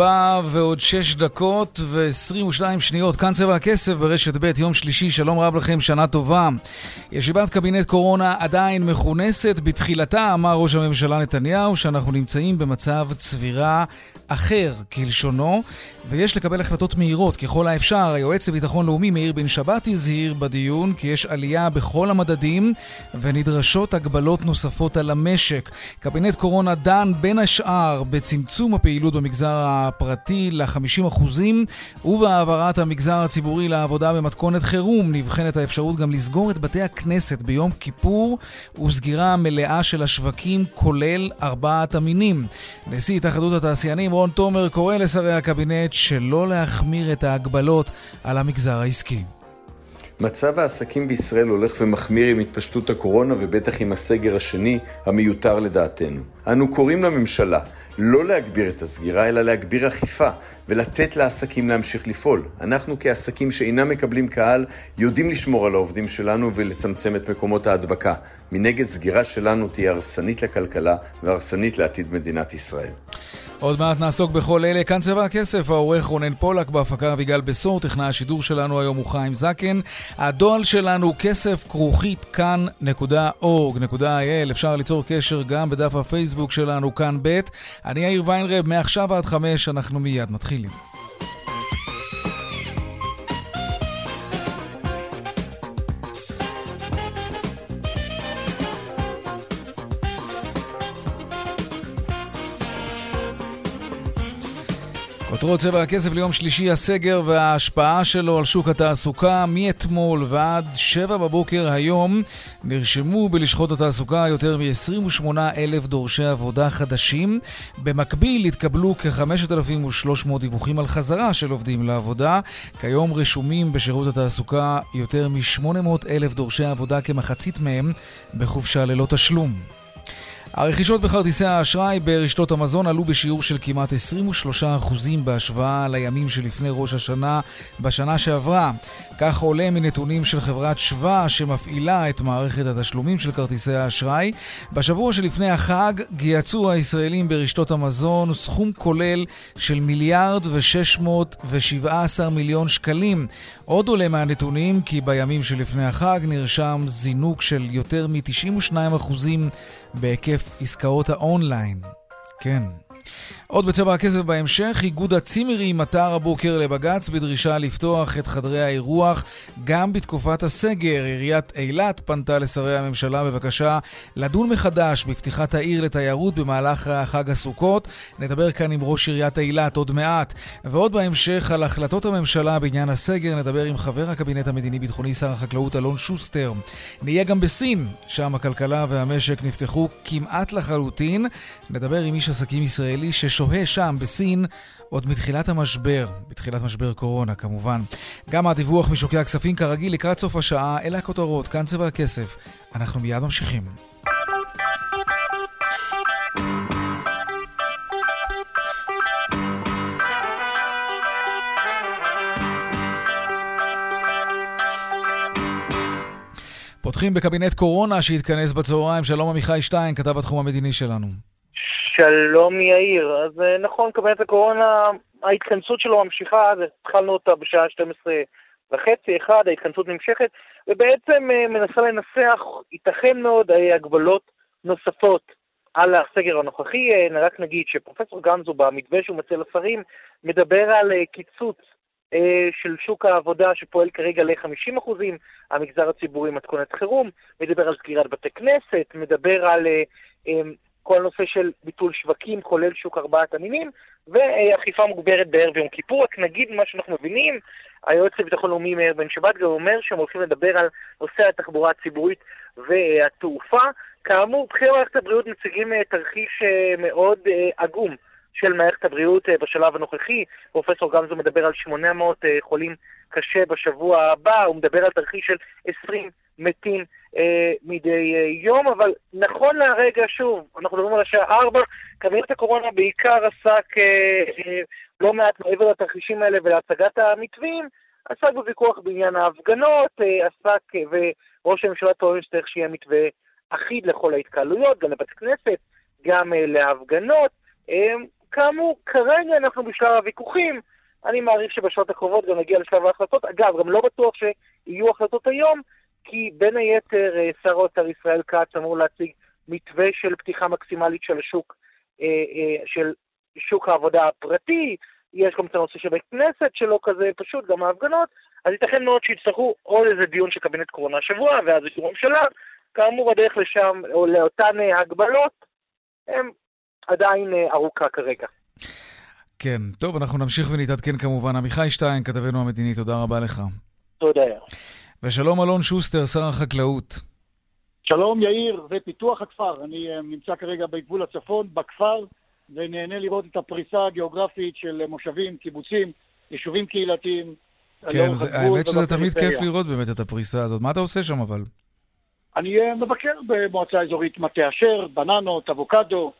ארבע ועוד שש דקות ועשרים ושתיים שניות, כאן צבע הכסף ברשת ב', יום שלישי, שלום רב לכם, שנה טובה. ישיבת קבינט קורונה עדיין מכונסת. בתחילתה אמר ראש הממשלה נתניהו שאנחנו נמצאים במצב צבירה אחר, כלשונו, ויש לקבל החלטות מהירות ככל האפשר. היועץ לביטחון לאומי מאיר בן שבת הזהיר בדיון כי יש עלייה בכל המדדים ונדרשות הגבלות נוספות על המשק. קבינט קורונה דן בין השאר בצמצום הפעילות במגזר הפרטי ל-50% ובהעברת המגזר הציבורי לעבודה במתכונת חירום. נבחנת האפשרות גם לסגור את בתי הכנסת ביום כיפור וסגירה מלאה של השווקים כולל ארבעת המינים. נשיא התאחדות התעשיינים רון תומר קורא לשרי הקבינט שלא להחמיר את ההגבלות על המגזר העסקי. מצב העסקים בישראל הולך ומחמיר עם התפשטות הקורונה ובטח עם הסגר השני, המיותר לדעתנו. אנו קוראים לממשלה לא להגביר את הסגירה, אלא להגביר אכיפה ולתת לעסקים להמשיך לפעול. אנחנו כעסקים שאינם מקבלים קהל, יודעים לשמור על העובדים שלנו ולצמצם את מקומות ההדבקה. מנגד, סגירה שלנו תהיה הרסנית לכלכלה והרסנית לעתיד מדינת ישראל. עוד מעט נעסוק בכל אלה. כאן צבע הכסף, העורך רונן פולק, בהפקה אביגל בשור, טכנאי השידור שלנו היום הוא חיים זקן. הדואל שלנו כסף כרוכית כאן.org.il. אפשר ליצור קשר גם בדף הפייסבוק שלנו כאן ב'. אני יאיר ויינרב, מעכשיו עד חמש, אנחנו מיד מתחילים. כותרות צבע הכסף ליום שלישי, הסגר וההשפעה שלו על שוק התעסוקה. מאתמול ועד שבע בבוקר היום נרשמו בלשכות התעסוקה יותר מ-28 אלף דורשי עבודה חדשים. במקביל התקבלו כ-5,300 דיווחים על חזרה של עובדים לעבודה. כיום רשומים בשירות התעסוקה יותר מ-800 אלף דורשי עבודה, כמחצית מהם בחופשה ללא תשלום. הרכישות בכרטיסי האשראי ברשתות המזון עלו בשיעור של כמעט 23% בהשוואה לימים שלפני ראש השנה בשנה שעברה. כך עולה מנתונים של חברת שווה שמפעילה את מערכת התשלומים של כרטיסי האשראי. בשבוע שלפני החג גייצו הישראלים ברשתות המזון סכום כולל של מיליארד ו-617 מיליון שקלים. עוד עולה מהנתונים כי בימים שלפני החג נרשם זינוק של יותר מ-92% בהיקף עסקאות האונליין. כן. עוד בצבע הכסף בהמשך, איגוד הצימרים עתר הבוקר לבג"ץ בדרישה לפתוח את חדרי האירוח גם בתקופת הסגר. עיריית אילת פנתה לשרי הממשלה בבקשה לדון מחדש בפתיחת העיר לתיירות במהלך חג הסוכות. נדבר כאן עם ראש עיריית אילת עוד מעט. ועוד בהמשך על החלטות הממשלה בעניין הסגר נדבר עם חבר הקבינט המדיני-ביטחוני שר החקלאות אלון שוסטר. נהיה גם בסין, שם הכלכלה והמשק נפתחו כמעט לחלוטין. נדבר עם איש עסקים ישראלי. ששוהה שם, בסין, עוד מתחילת המשבר, בתחילת משבר קורונה כמובן. גם הדיווח משוקי הכספים כרגיל לקראת סוף השעה, אלה הכותרות, כאן צבע הכסף. אנחנו מיד ממשיכים. פותחים בקבינט קורונה שהתכנס בצהריים. שלום עמיחי שטיין, כתב התחום המדיני שלנו. שלום יאיר. אז אה, נכון, קבינט הקורונה, ההתכנסות שלו ממשיכה, אז התחלנו אותה בשעה 12 וחצי, אחד, ההתכנסות נמשכת, ובעצם אה, מנסה לנסח, ייתכן מאוד, אה, הגבלות נוספות על הסגר הנוכחי. רק נגיד שפרופסור גמזו במתווה שהוא מציע לשרים, מדבר על קיצוץ של שוק העבודה שפועל כרגע ל-50%, המגזר הציבורי מתכונת חירום, מדבר על סגירת בתי כנסת, מדבר על כל הנושא של ביטול שווקים, כולל שוק ארבעת המינים, ואכיפה מוגברת בערב יום כיפור. רק נגיד מה שאנחנו מבינים, היועץ לביטחון לאומי מאיר בן שבת גם אומר שהם הולכים לדבר על נושא התחבורה הציבורית והתעופה, כאמור, בכירי מערכת הבריאות מציגים תרחיש מאוד עגום של מערכת הבריאות בשלב הנוכחי. פרופסור גמזו מדבר על 800 חולים קשה בשבוע הבא, הוא מדבר על תרחיש של 20 מתים אה, מדי אה, יום, אבל נכון להרגע, שוב, אנחנו מדברים על השעה 4, קבינט הקורונה בעיקר עסק אה, אה, לא מעט מעבר לתרחישים האלה ולהצגת המתווים, עסק בוויכוח בעניין ההפגנות, אה, עסק, אה, וראש הממשלה טוען שצריך שיהיה מתווה אחיד לכל ההתקהלויות, גם לבתי כנסת, גם אה, להפגנות. אה, כאמור, כרגע אנחנו בשלב הוויכוחים, אני מעריך שבשעות הקרובות גם נגיע לשלב ההחלטות. אגב, גם לא בטוח שיהיו החלטות היום, כי בין היתר אה, שר האוצר ישראל כץ אמור להציג מתווה של פתיחה מקסימלית של השוק, אה, אה, של שוק העבודה הפרטי, יש גם את הנושא של בית כנסת שלא כזה פשוט, גם ההפגנות, אז ייתכן מאוד שיצטרכו עוד איזה דיון של קבינט קורונה השבוע, ואז אישור הממשלה. כאמור, הדרך לשם, או לאותן הגבלות, הם עדיין ארוכה כרגע. כן, טוב, אנחנו נמשיך ונתעדכן כמובן. עמיחי שטיין, כתבנו המדיני, תודה רבה לך. תודה. ושלום אלון שוסטר, שר החקלאות. שלום יאיר ופיתוח הכפר. אני uh, נמצא כרגע בגבול הצפון, בכפר, ונהנה לראות את הפריסה הגיאוגרפית של מושבים, קיבוצים, יישובים קהילתיים. כן, זה, האמת שזה תמיד כיף לראות באמת את הפריסה הזאת. מה אתה עושה שם אבל? אני uh, מבקר במועצה אזורית מטה אשר, בננות, אבוקדו,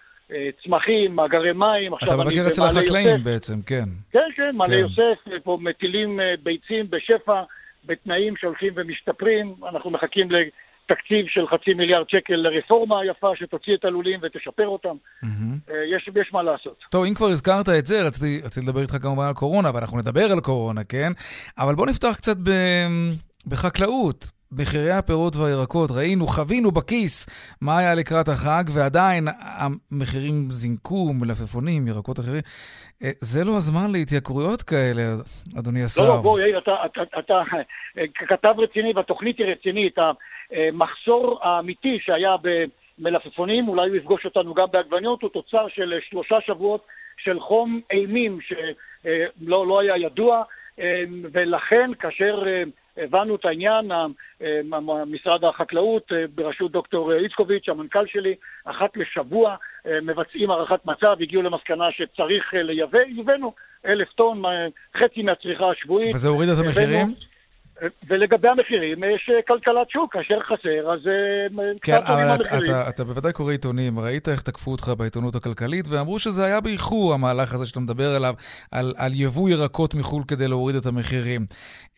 צמחים, מאגרי מים. אתה מבקר אצל החקלאים יוסף. בעצם, כן. כן, כן, מעלה כן. יוסף, פה מטילים ביצים בשפע. בתנאים שהולכים ומשתפרים. אנחנו מחכים לתקציב של חצי מיליארד שקל לרפורמה היפה שתוציא את הלולים ותשפר אותם. Mm-hmm. יש, יש מה לעשות. טוב, אם כבר הזכרת את זה, רציתי, רציתי לדבר איתך כמובן על קורונה, ואנחנו נדבר על קורונה, כן? אבל בוא נפתח קצת ב... בחקלאות. מחירי הפירות והירקות, ראינו, חווינו בכיס מה היה לקראת החג, ועדיין המחירים זינקו, מלפפונים, ירקות אחרים. אה, זה לא הזמן להתייקרויות כאלה, אדוני השר. לא, לא, בוא, יאיר, אתה, אתה, אתה כתב רציני והתוכנית היא רצינית. המחסור האמיתי שהיה במלפפונים, אולי הוא יפגוש אותנו גם בעגבניות, הוא תוצר של שלושה שבועות של חום אימים שלא אה, לא היה ידוע, אה, ולכן כאשר... הבנו את העניין, אה, משרד החקלאות אה, בראשות דוקטור איצקוביץ', המנכ"ל שלי, אחת לשבוע אה, מבצעים הערכת מצב, הגיעו למסקנה שצריך לייבא, הבאנו אלף טון, חצי מהצריכה השבועית. וזה הוריד את המחירים? ולגבי המחירים, יש כלכלת שוק, כאשר חסר, אז כן, אבל אתה, אתה, אתה בוודאי קורא עיתונים, ראית איך תקפו אותך בעיתונות הכלכלית, ואמרו שזה היה באיחור, המהלך הזה שאתה מדבר עליו, על, על יבוא ירקות מחו"ל כדי להוריד את המחירים.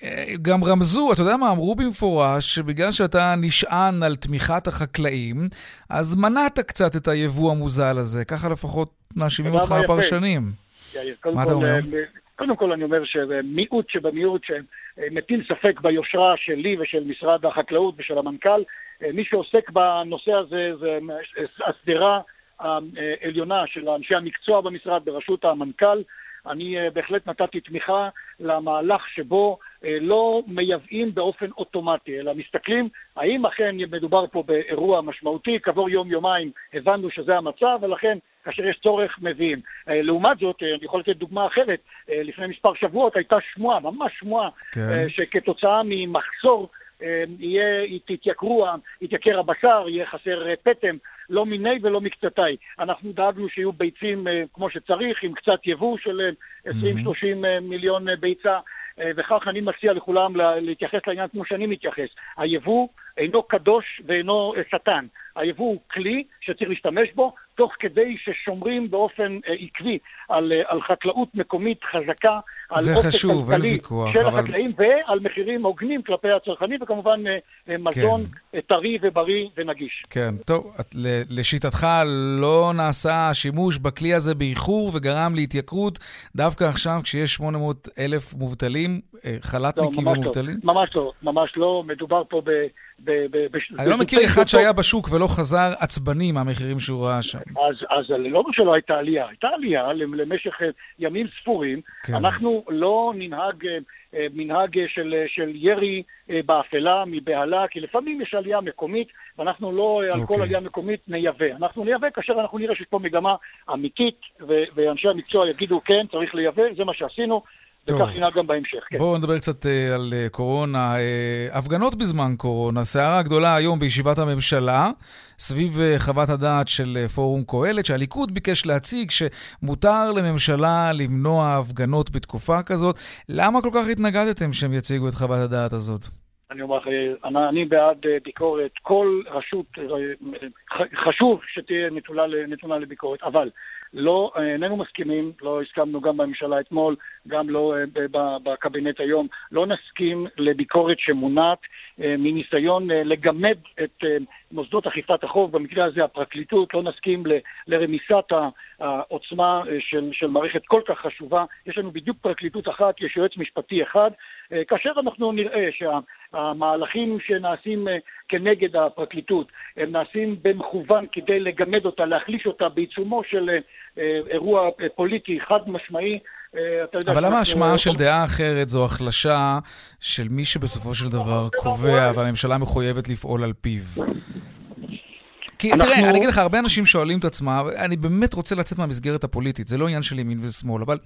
אה, גם רמזו, אתה יודע מה, אמרו במפורש, שבגלל שאתה נשען על תמיכת החקלאים, אז מנעת קצת את היבוא המוזל הזה, ככה לפחות מאשימים אותך הפרשנים. מה אתה אומר? אה, קודם כל אני אומר שמיעוט שבמיעוט שמטיל ספק ביושרה שלי ושל משרד החקלאות ושל המנכ"ל, מי שעוסק בנושא הזה זה השדרה העליונה של אנשי המקצוע במשרד בראשות המנכ"ל. אני אה, בהחלט נתתי תמיכה למהלך שבו אה, לא מייבאים באופן אוטומטי, אלא מסתכלים האם אכן מדובר פה באירוע משמעותי, כעבור יום-יומיים הבנו שזה המצב, ולכן כאשר יש צורך מביאים. אה, לעומת זאת, אני יכול לתת דוגמה אחרת, לפני מספר שבועות הייתה שמועה, ממש שמועה, כן. שכתוצאה ממחסור יהיה, תתייקרו, יתייקר הבשר, יהיה חסר פטם, לא מיני ולא מקצתי. אנחנו דאגנו שיהיו ביצים אה, כמו שצריך, עם קצת יבוא של 20-30 אה, מיליון ביצה. אה, וכך אני מציע לכולם להתייחס לעניין כמו שאני מתייחס. היבוא אינו קדוש ואינו שטן. היבוא הוא כלי שצריך להשתמש בו, תוך כדי ששומרים באופן אה, עקבי על, אה, על חקלאות מקומית חזקה, על אופק כלכלי של אבל... החקלאים ועל מחירים הוגנים כלפי הצרכנים, וכמובן מזון כן. טרי ובריא ונגיש. כן, טוב, לשיטתך לא נעשה שימוש בכלי הזה באיחור וגרם להתייקרות דווקא עכשיו כשיש 800 אלף מובטלים, חל"תניקים לא, ומובטלים? לא, ממש לא, ממש לא, מדובר פה ב... אני לא מכיר אחד שהיה בשוק ולא חזר עצבני מהמחירים שהוא ראה שם. אז לא אומר שלא הייתה עלייה, הייתה עלייה למשך אה, ימים ספורים. כן. אנחנו לא ננהג אה, אה, מנהג של, של ירי באפלה, מבהלה, כי לפעמים יש עלייה מקומית, ואנחנו לא על כל אוקיי. עלייה מקומית נייבא. אנחנו נייבא כאשר אנחנו נראה שיש פה מגמה אמיתית, ואנשי המקצוע יגידו כן, צריך לייבא, זה מה שעשינו. וכך ינהג גם בהמשך. כן. בואו נדבר קצת uh, על uh, קורונה. Uh, הפגנות בזמן קורונה, סערה גדולה היום בישיבת הממשלה, סביב uh, חוות הדעת של uh, פורום קהלת, שהליכוד ביקש להציג שמותר לממשלה למנוע הפגנות בתקופה כזאת. למה כל כך התנגדתם שהם יציגו את חוות הדעת הזאת? אני אומר לך, אני בעד ביקורת. כל רשות, חשוב שתהיה נתונה, נתונה לביקורת, אבל לא, איננו מסכימים, לא הסכמנו גם בממשלה אתמול, גם לא בקבינט היום, לא נסכים לביקורת שמונעת מניסיון לגמד את מוסדות אכיפת החוק, במקרה הזה הפרקליטות, לא נסכים ל, לרמיסת העוצמה של, של מערכת כל כך חשובה. יש לנו בדיוק פרקליטות אחת, יש יועץ משפטי אחד. כאשר אנחנו נראה שהמהלכים שנעשים כנגד הפרקליטות הם נעשים במכוון כדי לגמד אותה, להחליש אותה בעיצומו של אירוע פוליטי חד משמעי, אבל למה השמעה של דעה אחרת זו החלשה של מי שבסופו של דבר קובע והממשלה מחויבת לפעול על פיו? כי אנחנו... תראה, אני אגיד לך, הרבה אנשים שואלים את עצמם, אני באמת רוצה לצאת מהמסגרת הפוליטית, זה לא עניין של ימין ושמאל, אבל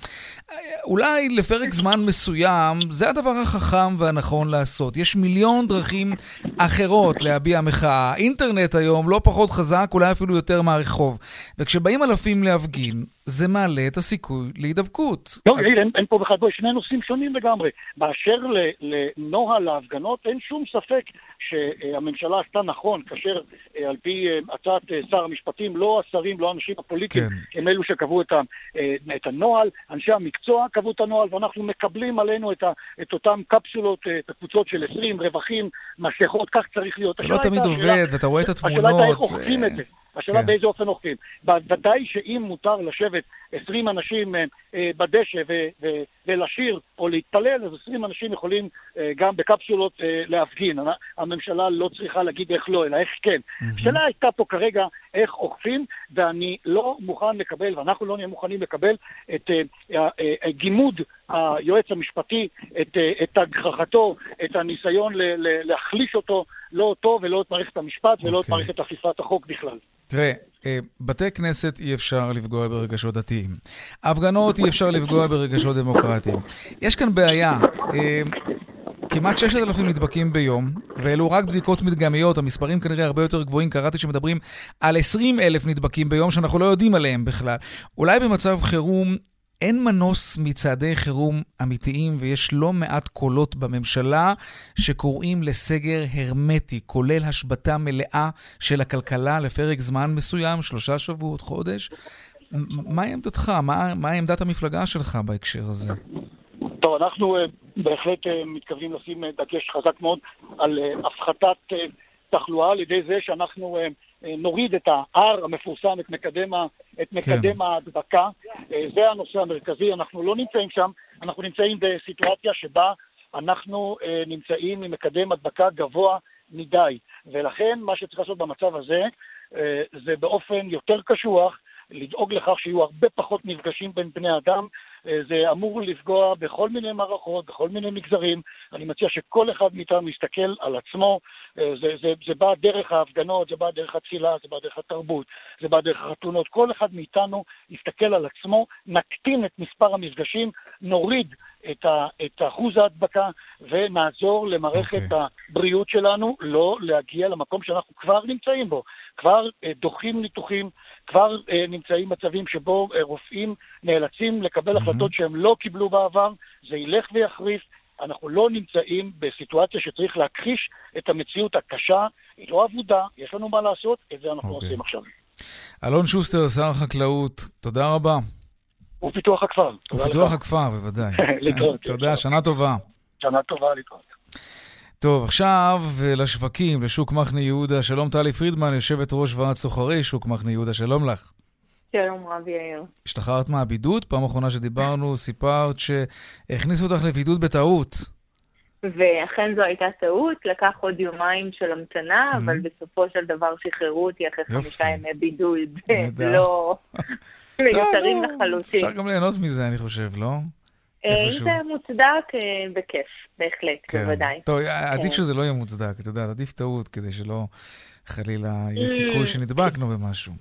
אה, אולי לפרק זמן מסוים, זה הדבר החכם והנכון לעשות. יש מיליון דרכים אחרות להביע מחאה. אינטרנט היום לא פחות חזק, אולי אפילו יותר מהרחוב. וכשבאים אלפים להפגין, זה מעלה את הסיכוי להידבקות. לא, יאיר, אין, אין פה בכלל, בואי, שני נושאים שונים לגמרי. באשר לנוהל ההפגנות, אין שום ספק שהממשלה עשתה נכון, כאשר אה, על פי אה, הצעת אה, שר המשפטים, לא השרים, לא האנשים הפוליטיים, כן. הם אלו שקבעו את, ה, את הנוהל, אנשי המקצוע קבעו את הנוהל, ואנחנו מקבלים עלינו את, ה, את אותן קפסולות, את הקבוצות של 20, רווחים, מסכות, כך צריך להיות. זה לא תמיד עובד, ואתה רואה את התמונות. השאלה הייתה איך אוכפים את זה. השאלה כן. באיזה אופן אוכפים. ודאי שאם מותר לשבת 20 אנשים אה, אה, בדשא ו- ו- ולשיר או להתפלל, אז 20 אנשים יכולים אה, גם בקפסולות להפגין. הממשלה לא צריכה להגיד איך לא, אלא איך כן. השאלה mm-hmm. הייתה פה כרגע איך אוכפים, ואני לא מוכן לקבל, ואנחנו לא נהיה מוכנים לקבל את גימוד היועץ המשפטי, את, את הגחכתו, את הניסיון ל- ל- להחליש אותו, לא אותו ולא את מערכת המשפט ולא okay. את אוקיי. מערכת אכיפת החוק בכלל. תראה, אה, בתי כנסת אי אפשר לפגוע ברגשות דתיים. הפגנות אי אפשר לפגוע ברגשות דמוקרטיים. יש כאן בעיה. אה, כמעט 6,000 נדבקים ביום, ואלו רק בדיקות מדגמיות, המספרים כנראה הרבה יותר גבוהים. קראתי שמדברים על 20,000 נדבקים ביום שאנחנו לא יודעים עליהם בכלל. אולי במצב חירום אין מנוס מצעדי חירום אמיתיים, ויש לא מעט קולות בממשלה שקוראים לסגר הרמטי, כולל השבתה מלאה של הכלכלה לפרק זמן מסוים, שלושה שבועות, חודש. מה עמדתך? מה, מה עמדת המפלגה שלך בהקשר הזה? טוב, אנחנו uh, בהחלט uh, מתכוונים לשים uh, דגש חזק מאוד על הפחתת תחלואה על ידי זה שאנחנו אה, נוריד את ה-R המפורסם, את מקדם, את כן. מקדם כן. ההדבקה. אה, זה הנושא המרכזי, אנחנו לא נמצאים שם, אנחנו נמצאים בסיטואציה שבה אנחנו אה, נמצאים עם מקדם הדבקה גבוה מדי. ולכן מה שצריך לעשות במצב הזה זה באופן יותר קשוח לדאוג לכך שיהיו הרבה פחות מפגשים בין בני אדם. אה, זה אמור לפגוע בכל מיני מערכות, בכל מיני מגזרים. אני מציע שכל אחד מאיתנו יסתכל על עצמו. אה, זה, זה, זה בא דרך ההפגנות, זה בא דרך התפילה, זה בא דרך התרבות, זה בא דרך החתונות. כל אחד מאיתנו יסתכל על עצמו, נקטין את מספר המפגשים, נוריד את, ה, את אחוז ההדבקה ונעזור למערכת okay. אוקיי. הבריאות שלנו לא להגיע למקום שאנחנו כבר נמצאים בו. כבר אה, דוחים ניתוחים, כבר אה, נמצאים מצבים שבו אה, רופאים נאלצים לקבל. החלטות שהם לא קיבלו בעבר, זה ילך ויחריף. אנחנו לא נמצאים בסיטואציה שצריך להכחיש את המציאות הקשה, היא לא אבודה, יש לנו מה לעשות, את זה אנחנו okay. אוקיי. עושים עכשיו. אלון שוסטר, שר החקלאות, תודה רבה. ופיתוח הכפר. ופיתוח הכפר, בוודאי. להתראות. תודה, שנה טובה. שנה טובה, להתראות. טוב, עכשיו אה, לשווקים, לשוק מחנה יהודה. שלום טלי פרידמן, יושבת ראש ועד סוחרי שוק מחנה יהודה, שלום לך. שלום רב יאיר. השתחררת מהבידוד? פעם אחרונה שדיברנו, סיפרת שהכניסו אותך לבידוד בטעות. ואכן זו הייתה טעות, לקח עוד יומיים של המתנה, mm-hmm. אבל בסופו של דבר שחררו אותי אחרי חמישה ימי בידוד. לא מיותרים לחלוטין. אפשר גם ליהנות מזה, אני חושב, לא? אם זה מוצדק, אה, בכיף, בהחלט, כן. בוודאי. טוב, עדיף כן. שזה לא יהיה מוצדק, אתה יודע, עדיף טעות, כדי שלא חלילה יהיה סיכוי mm. שנדבקנו במשהו.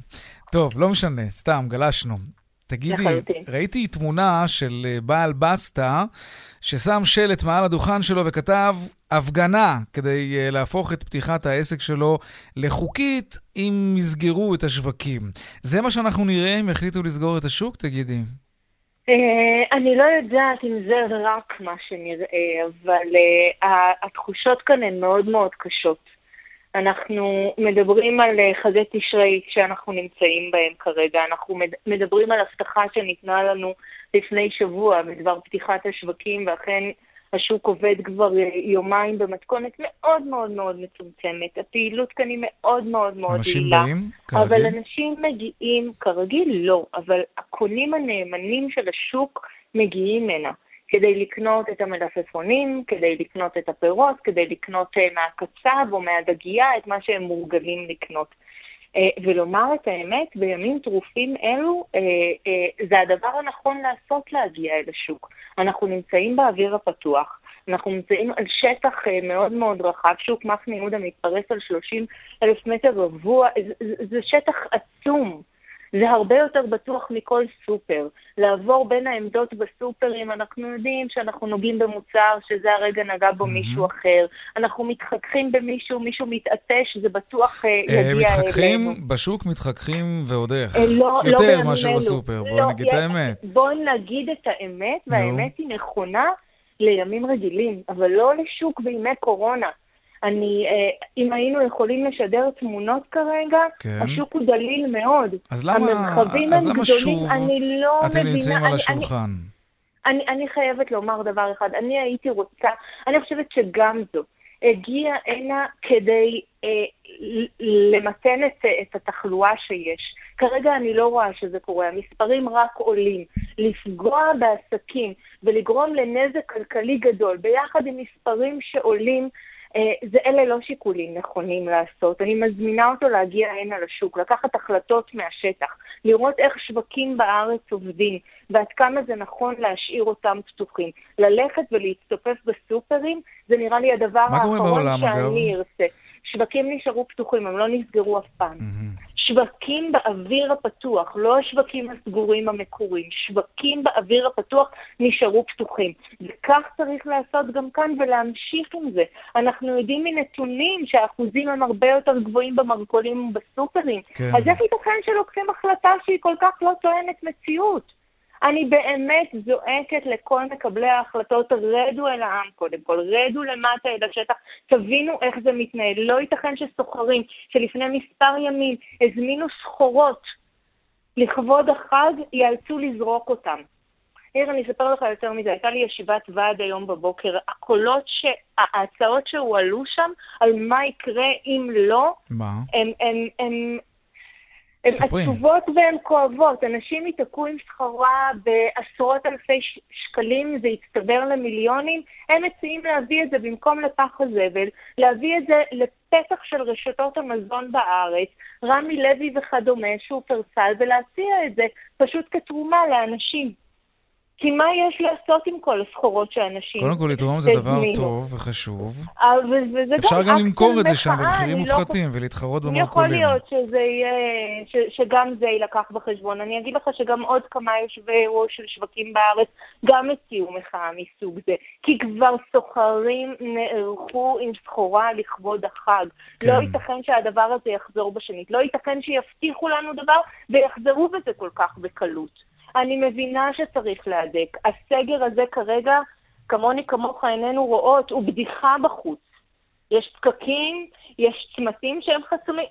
טוב, לא משנה, סתם, גלשנו. תגידי, ראיתי תמונה של אה, בעל בסטה ששם שלט מעל הדוכן שלו וכתב הפגנה כדי להפוך את פתיחת העסק שלו לחוקית אם יסגרו את השווקים. זה מה שאנחנו נראה אם יחליטו לסגור את השוק? תגידי. Uh, אני לא יודעת אם זה רק מה שנראה, אבל uh, התחושות כאן הן מאוד מאוד קשות. אנחנו מדברים על חגי תשרי שאנחנו נמצאים בהם כרגע, אנחנו מדברים על הבטחה שניתנה לנו לפני שבוע בדבר פתיחת השווקים, ואכן השוק עובד כבר אה, יומיים במתכונת מאוד מאוד מאוד מצומצמת. הפעילות כאן היא מאוד מאוד מאוד אנשים יעילה. אנשים באים כרגיל? אבל אנשים מגיעים, כרגיל לא, אבל הקונים הנאמנים של השוק מגיעים הנה. כדי לקנות את המלפפונים, כדי לקנות את הפירות, כדי לקנות אה, מהקצב או מהדגייה את מה שהם מורגלים לקנות. אה, ולומר את האמת, בימים טרופים אלו, אה, אה, זה הדבר הנכון לעשות להגיע אל השוק. אנחנו נמצאים באוויר הפתוח, אנחנו נמצאים על שטח מאוד מאוד רחב, שוק מחנה יהודה מתפרס על 30 אלף מטר רבוע, זה, זה שטח עצום. זה הרבה יותר בטוח מכל סופר. לעבור בין העמדות בסופרים, אנחנו יודעים שאנחנו נוגעים במוצר שזה הרגע נגע בו mm-hmm. מישהו אחר. אנחנו מתחככים במישהו, מישהו מתעטש, זה בטוח uh, יגיע אלינו. מתחככים בשוק, מתחככים ועוד איך. אה, לא, לא יותר לא מאשר בסופר, בואי לא, נגיד את האמת. בואי נגיד את האמת, והאמת היא נכונה לימים רגילים, אבל לא לשוק בימי קורונה. אני, אה, אם היינו יכולים לשדר תמונות כרגע, כן. השוק הוא דליל מאוד. אז למה, המרחבים אז למה גדולים, שוב אני לא אתם מבינה, נמצאים אני, על השולחן? אני, אני, אני חייבת לומר דבר אחד, אני הייתי רוצה, אני חושבת שגם זו הגיעה הנה כדי אה, למתן את, את התחלואה שיש. כרגע אני לא רואה שזה קורה, המספרים רק עולים. לפגוע בעסקים ולגרום לנזק כלכלי גדול, ביחד עם מספרים שעולים, זה אלה לא שיקולים נכונים לעשות. אני מזמינה אותו להגיע הנה לשוק, לקחת החלטות מהשטח, לראות איך שווקים בארץ עובדים, ועד כמה זה נכון להשאיר אותם פתוחים. ללכת ולהצטופף בסופרים, זה נראה לי הדבר האחרון שאני ארצה. שווקים נשארו פתוחים, הם לא נסגרו אף פעם. Mm-hmm. שווקים באוויר הפתוח, לא השווקים הסגורים המקוריים, שווקים באוויר הפתוח נשארו פתוחים. וכך צריך לעשות גם כאן ולהמשיך עם זה. אנחנו יודעים מנתונים שהאחוזים הם הרבה יותר גבוהים במרכולים ובסופרים. כן. אז איך ייתכן שלוקחים החלטה שהיא כל כך לא טוענת מציאות? אני באמת זועקת לכל מקבלי ההחלטות, רדו אל העם קודם כל, רדו למטה אל השטח, תבינו איך זה מתנהל. לא ייתכן שסוחרים שלפני מספר ימים הזמינו סחורות לכבוד החג, ייאלצו לזרוק אותם. עיר, אני אספר לך יותר מזה, הייתה לי ישיבת ועד היום בבוקר, הקולות, ש... ההצעות שהועלו שם על מה יקרה אם לא, מה? הם, הם, הם, הן עצובות והן כואבות. אנשים ייתקעו עם סחורה בעשרות אלפי שקלים, זה יצטבר למיליונים. הם מציעים להביא את זה במקום לפח הזבל, להביא את זה לפתח של רשתות המזון בארץ, רמי לוי וכדומה, שופרסל, ולהציע את זה פשוט כתרומה לאנשים. כי מה יש לעשות עם כל הסחורות שאנשים... קודם כל, לתרום זה דבר טוב וחשוב. אה, אפשר גם למכור את זה שם במחירים לא מופחתים ולהתחרות במרכולים. יכול להיות שזה יהיה, שגם זה יילקח בחשבון. אני אגיד לך שגם עוד כמה יושבי ראש של שווקים בארץ גם הציעו מחאה מסוג זה. כי כבר סוחרים נערכו עם סחורה לכבוד החג. כן. לא ייתכן שהדבר הזה יחזור בשנית. לא ייתכן שיבטיחו לנו דבר ויחזרו בזה כל כך בקלות. אני מבינה שצריך להדק. הסגר הזה כרגע, כמוני כמוך איננו רואות, הוא בדיחה בחוץ. יש פקקים, יש צמתים שהם חסומים,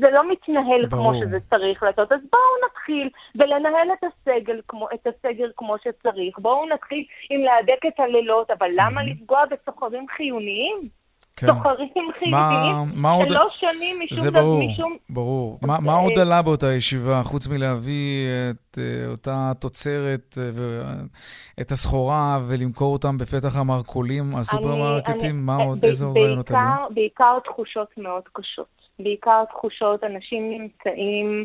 זה לא מתנהל ברור. כמו שזה צריך לעשות. אז בואו נתחיל ולנהל את הסגל כמו, את הסגר כמו שצריך. בואו נתחיל עם להדק את הלילות, אבל למה לפגוע בסוחרים חיוניים? כן. סוחרים חיוביים, שלוש שנים משום... זה ברור, משום... ברור. מה, מה עוד עלה באותה ישיבה, חוץ מלהביא את uh, אותה תוצרת uh, ואת הסחורה ולמכור אותם בפתח המרכולים, הסופרמרקטים? מה עוד, איזה עוד רעיונות עלו? בעיקר תחושות מאוד קשות. בעיקר תחושות, אנשים נמצאים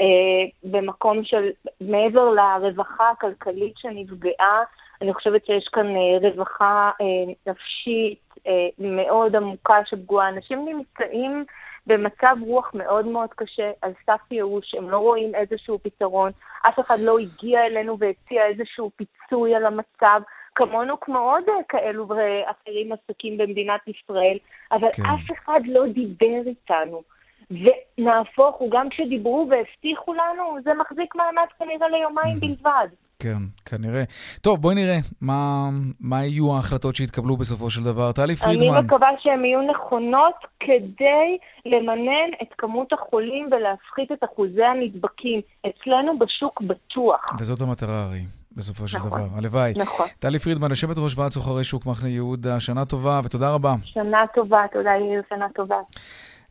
אה, במקום של, מעבר לרווחה הכלכלית שנפגעה, אני חושבת שיש כאן אה, רווחה אה, נפשית אה, מאוד עמוקה שפגועה. אנשים נמצאים במצב רוח מאוד מאוד קשה, על סף ייאוש, הם לא רואים איזשהו פתרון, אף אחד לא הגיע אלינו והציע איזשהו פיצוי על המצב. כמונו כמו עוד כאלו ואחרים עסקים במדינת ישראל, אבל כן. אף אחד לא דיבר איתנו. ונהפוך הוא, גם כשדיברו והבטיחו לנו, זה מחזיק מעמד כנראה ליומיים. בלבד. כן, כנראה. טוב, בואי נראה מה, מה יהיו ההחלטות שיתקבלו בסופו של דבר. טלי פרידמן. אני מקווה שהן יהיו נכונות כדי למנן את כמות החולים ולהפחית את אחוזי הנדבקים. אצלנו בשוק בטוח. וזאת המטרה הרי. בסופו של נכון, דבר. הלוואי. נכון. טלי פרידמן, יושבת ראש ועד סוחרי שוק מחנה יהודה, שנה טובה ותודה רבה. שנה טובה, תודה יאיר, שנה טובה.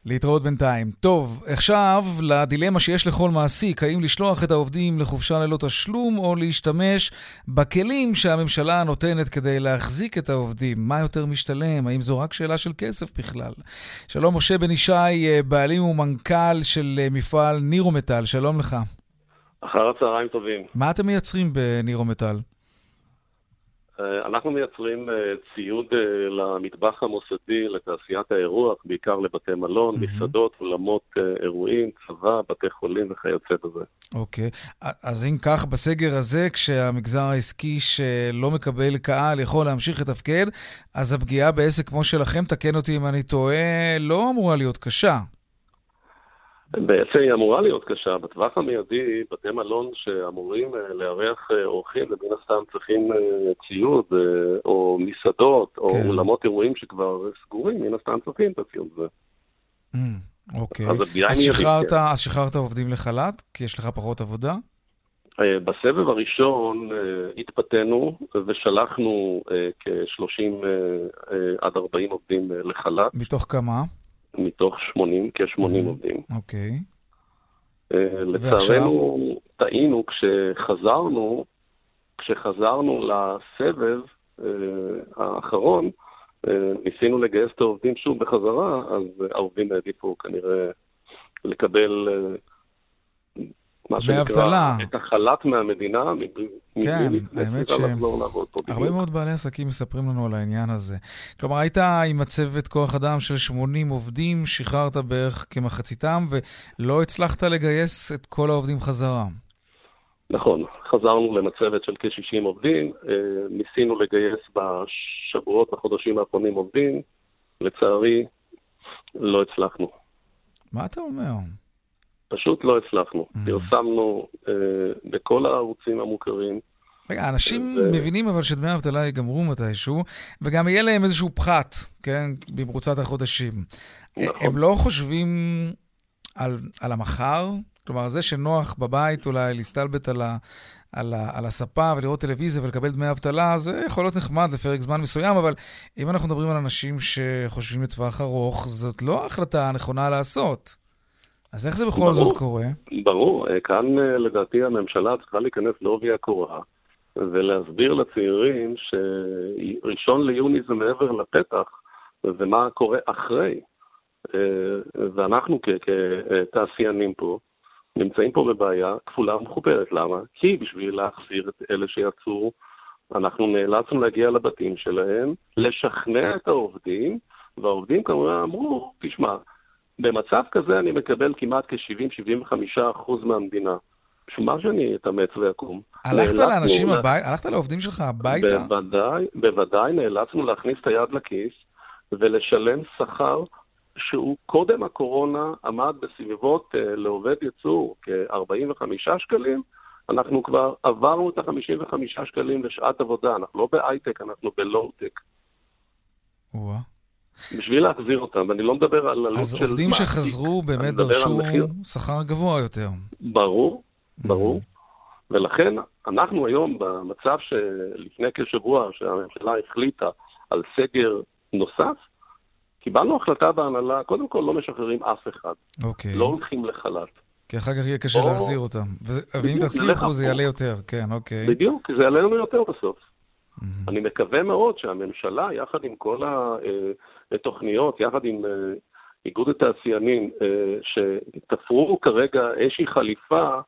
להתראות בינתיים. טוב, עכשיו לדילמה שיש לכל מעסיק, האם לשלוח את העובדים לחופשה ללא תשלום או להשתמש בכלים שהממשלה נותנת כדי להחזיק את העובדים. מה יותר משתלם? האם זו רק שאלה של כסף בכלל? שלום, משה בן ישי, אה, בעלים ומנכ"ל של אה, מפעל נירומטל, שלום לך. אחר הצהריים טובים. מה אתם מייצרים בנירומטל? אה, אנחנו מייצרים אה, ציוד אה, למטבח המוסדי, לתעשיית האירוח, בעיקר לבתי מלון, mm-hmm. מסעדות, אולמות אירועים, צבא, בתי חולים וכיוצא בזה. אוקיי. Okay. אז אם כך, בסגר הזה, כשהמגזר העסקי שלא מקבל קהל יכול להמשיך לתפקד, אז הפגיעה בעסק כמו שלכם, תקן אותי אם אני טועה, לא אמורה להיות קשה. בעצם היא אמורה להיות קשה. בטווח המיידי, בתי מלון שאמורים אה, לארח אה, אורחים, ומן הסתם צריכים אה, ציוד, או מסעדות, או כן. אולמות אירועים שכבר סגורים, מן הסתם צריכים את הציוד הזה. Mm, אוקיי. אז אז שחררת, כן. אז שחררת עובדים לחל"ת? כי יש לך פחות עבודה? בסבב הראשון התפתינו ושלחנו כ-30 עד 40 עובדים לחל"ת. מתוך כמה? מתוך 80, כ-80 עובדים. אוקיי. אה, לצערנו, טעינו כשחזרנו, כשחזרנו לסבב אה, האחרון, אה, ניסינו לגייס את העובדים שוב בחזרה, אז העובדים העדיפו כנראה לקבל מה שנקרא. את החל"ת מהמדינה, כן, האמת שהרבה מאוד בעלי עסקים מספרים לנו על העניין הזה. כלומר, היית עם מצבת כוח אדם של 80 עובדים, שחררת בערך כמחציתם, ולא הצלחת לגייס את כל העובדים חזרה. נכון, חזרנו למצבת של כ-60 עובדים, אה, ניסינו לגייס בשבועות, בחודשים האחרונים עובדים, לצערי, לא הצלחנו. מה אתה אומר? פשוט לא הצלחנו. Mm. פרסמנו אה, בכל הערוצים המוכרים. רגע, אנשים ו... מבינים אבל שדמי האבטלה ייגמרו מתישהו, וגם יהיה להם איזשהו פחת, כן, במרוצת החודשים. נכון. הם לא חושבים על, על המחר? כלומר, זה שנוח בבית אולי להסתלבט על, ה, על, ה, על הספה ולראות טלוויזיה ולקבל דמי אבטלה, זה יכול להיות נחמד לפרק זמן מסוים, אבל אם אנחנו מדברים על אנשים שחושבים לטווח ארוך, זאת לא ההחלטה הנכונה לעשות. אז איך זה בכל ברור, זאת קורה? ברור, אה, כאן אה, לדעתי הממשלה צריכה להיכנס לעובי הקורה ולהסביר לצעירים שראשון ליוני זה מעבר לפתח ומה קורה אחרי. אה, ואנחנו כתעשיינים פה נמצאים פה בבעיה כפולה ומכופרת. למה? כי בשביל להחזיר את אלה שיצאו, אנחנו נאלצנו להגיע לבתים שלהם, לשכנע את העובדים, והעובדים כמובן אמרו, תשמע, במצב כזה אני מקבל כמעט כ-70-75% מהמדינה. בשביל מה שאני אתאמץ ואקום? הלכת לאנשים הביתה? הלכת לעובדים שלך הביתה? בוודאי, בוודאי נאלצנו להכניס את היד לכיס ולשלם שכר שהוא קודם הקורונה עמד בסביבות uh, לעובד ייצור כ-45 שקלים, אנחנו כבר עברנו את ה-55 שקלים לשעת עבודה, אנחנו לא בהייטק, אנחנו בלואו-טק. בשביל להחזיר אותם, ואני לא מדבר על עלות של... אז עובדים שחזרו באמת דרשו שכר גבוה יותר. ברור, ברור. Mm-hmm. ולכן אנחנו היום במצב שלפני כשבוע שהממשלה החליטה על סגר נוסף, קיבלנו החלטה בהנהלה, קודם כל לא משחררים אף אחד. אוקיי. לא הולכים לחל"ת. כי אחר כך יהיה קשה או... להחזיר אותם. ואם תצליחו זה יעלה יותר, כן, אוקיי. בדיוק, זה יעלה לנו יותר בסוף. Mm-hmm. אני מקווה מאוד שהממשלה, יחד עם כל התוכניות, יחד עם אה, איגוד התעשיינים, אה, שתפרו כרגע איזושהי חליפה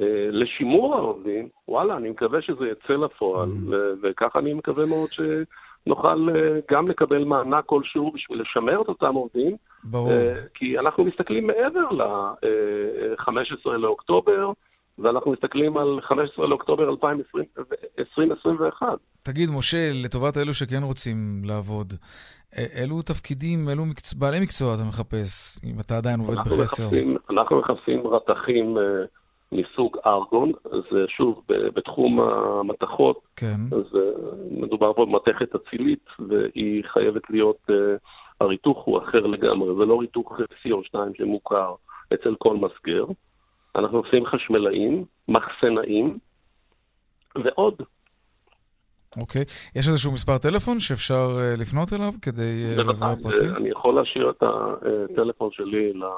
אה, לשימור העובדים, וואלה, אני מקווה שזה יצא לפועל, mm. וככה אני מקווה מאוד שנוכל אה, גם לקבל מענק כלשהו בשביל לשמר את אותם עובדים. ברור. כי אנחנו מסתכלים מעבר ל-15 לאוקטובר, ואנחנו מסתכלים על 15 לאוקטובר 2021. תגיד, משה, לטובת אלו שכן רוצים לעבוד, אילו תפקידים, אילו מקצוע, בעלי מקצוע אתה מחפש, אם אתה עדיין עובד בחסר? מחפשים, אנחנו מחפשים רתכים uh, מסוג ארגון, זה שוב בתחום המתכות, כן. אז uh, מדובר פה במתכת אצילית, והיא חייבת להיות, uh, הריתוך הוא אחר לגמרי, זה לא ריתוך CO2 שמוכר אצל כל מסגר. אנחנו עושים חשמלאים, מחסנאים ועוד. אוקיי. יש איזשהו מספר טלפון שאפשר uh, לפנות אליו כדי uh, לברר פרטים? אני יכול להשאיר את הטלפון שלי ל... אה,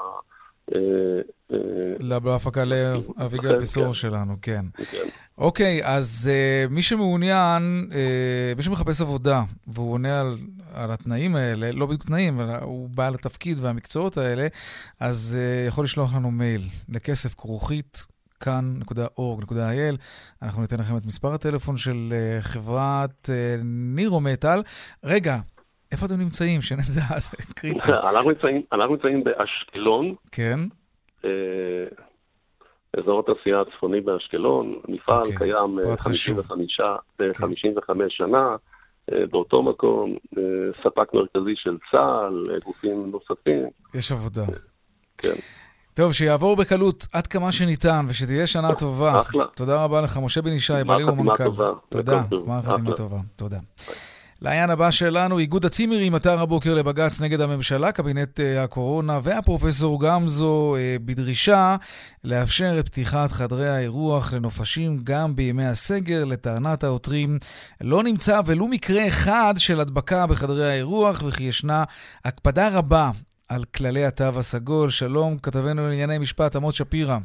בהפקה לאביגל כן, פיסור כן. שלנו, כן. כן. אוקיי, אז מי שמעוניין, מי שמחפש עבודה, והוא עונה על, על התנאים האלה, לא בדיוק תנאים, אלא הוא בעל התפקיד והמקצועות האלה, אז יכול לשלוח לנו מייל לכסף כרוכית כאן.org.il. אנחנו ניתן לכם את מספר הטלפון של חברת נירו מטאל. רגע, איפה אתם נמצאים? שנדע, זה קריטי. אנחנו נמצאים, באשקלון. כן. Uh, אזור התעשייה הצפוני באשקלון. מפעל okay. אוקיי, קיים 55, כן. 55 שנה. באותו מקום, ספק מרכזי של צה"ל, גופים נוספים. יש עבודה. כן. טוב, שיעבור בקלות עד כמה שניתן, ושתהיה שנה טובה. אחלה. תודה רבה לך, משה בן ישי, בעלים ומנכ"ל. תודה, גמר חתימה טובה. תודה. לעניין הבא שלנו, איגוד הצימרים עתר הבוקר לבג"ץ נגד הממשלה, קבינט uh, הקורונה והפרופסור גמזו uh, בדרישה לאפשר את פתיחת חדרי האירוח לנופשים גם בימי הסגר. לטענת העותרים, לא נמצא ולו מקרה אחד של הדבקה בחדרי האירוח, וכי ישנה הקפדה רבה על כללי התו הסגול. שלום, כתבנו לענייני משפט, עמוס שפירא.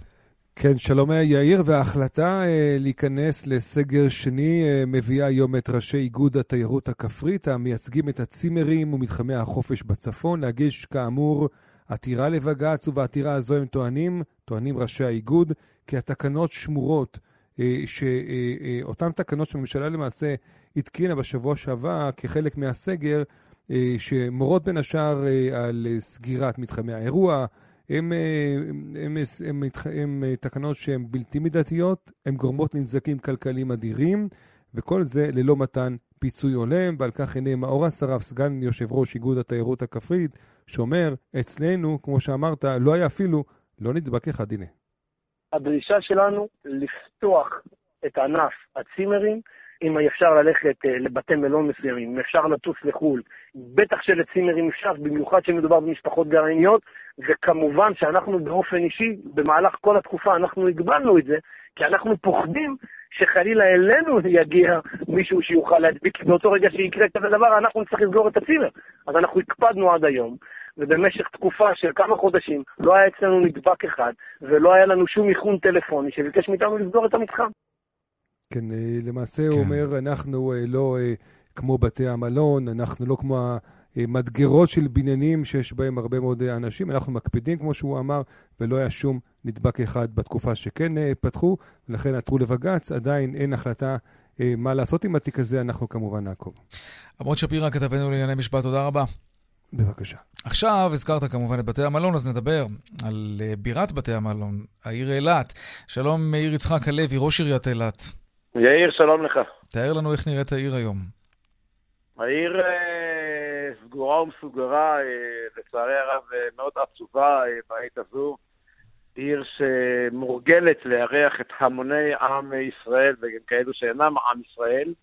כן, שלום יאיר, וההחלטה אה, להיכנס לסגר שני אה, מביאה היום את ראשי איגוד התיירות הכפרית, המייצגים את הצימרים ומתחמי החופש בצפון, להגיש כאמור עתירה לבג"ץ, ובעתירה הזו הם טוענים, טוענים ראשי האיגוד, כי התקנות שמורות, אה, שאותן אה, תקנות שהממשלה למעשה התקינה בשבוע שעבר כחלק מהסגר, אה, שמורות בין השאר אה, על סגירת מתחמי האירוע, הם, הם, הם, הם, הם תקנות שהן בלתי מידתיות, הן גורמות לנזקים כלכליים אדירים, וכל זה ללא מתן פיצוי הולם, ועל כך הנה מאור אסרף, סגן יושב ראש איגוד התיירות הכפרית, שאומר, אצלנו, כמו שאמרת, לא היה אפילו, לא נדבק אחד, הנה. הדרישה שלנו לפתוח את ענף הצימרים, אם אפשר ללכת uh, לבתי מלון מסוימים, אם אפשר לטוס לחו"ל, בטח שלצימרים אפשר, במיוחד שמדובר במשפחות גרעיניות, וכמובן שאנחנו באופן אישי, במהלך כל התקופה אנחנו הגבלנו את זה, כי אנחנו פוחדים שחלילה אלינו יגיע מישהו שיוכל להדביק, באותו רגע שיקרה כזה דבר אנחנו נצטרך לסגור את הצימר. אז אנחנו הקפדנו עד היום, ובמשך תקופה של כמה חודשים לא היה אצלנו נדבק אחד, ולא היה לנו שום איכון טלפוני שביקש מאיתנו לסגור את המתחם. כן, אה, למעשה כן. הוא אומר, אנחנו אה, לא אה, כמו בתי המלון, אנחנו לא כמו המדגרות של בניינים שיש בהם הרבה מאוד אנשים, אנחנו מקפידים, כמו שהוא אמר, ולא היה שום נדבק אחד בתקופה שכן פתחו, ולכן עתרו לבג"ץ, עדיין אין החלטה מה לעשות עם התיק הזה, אנחנו כמובן נעקוב. עמוד שפירא, כתבנו לענייני משפט, תודה רבה. בבקשה. עכשיו הזכרת כמובן את בתי המלון, אז נדבר על בירת בתי המלון, העיר אילת. שלום מאיר יצחק הלוי, ראש עיריית אילת. יאיר, שלום לך. תאר לנו איך נראית העיר היום. העיר אה, סגורה ומסוגרה, אה, לצערי הרב אה, מאוד עצובה אה, בעת הזו. עיר שמורגלת לארח את המוני עם ישראל וגם כאלו שאינם עם ישראל.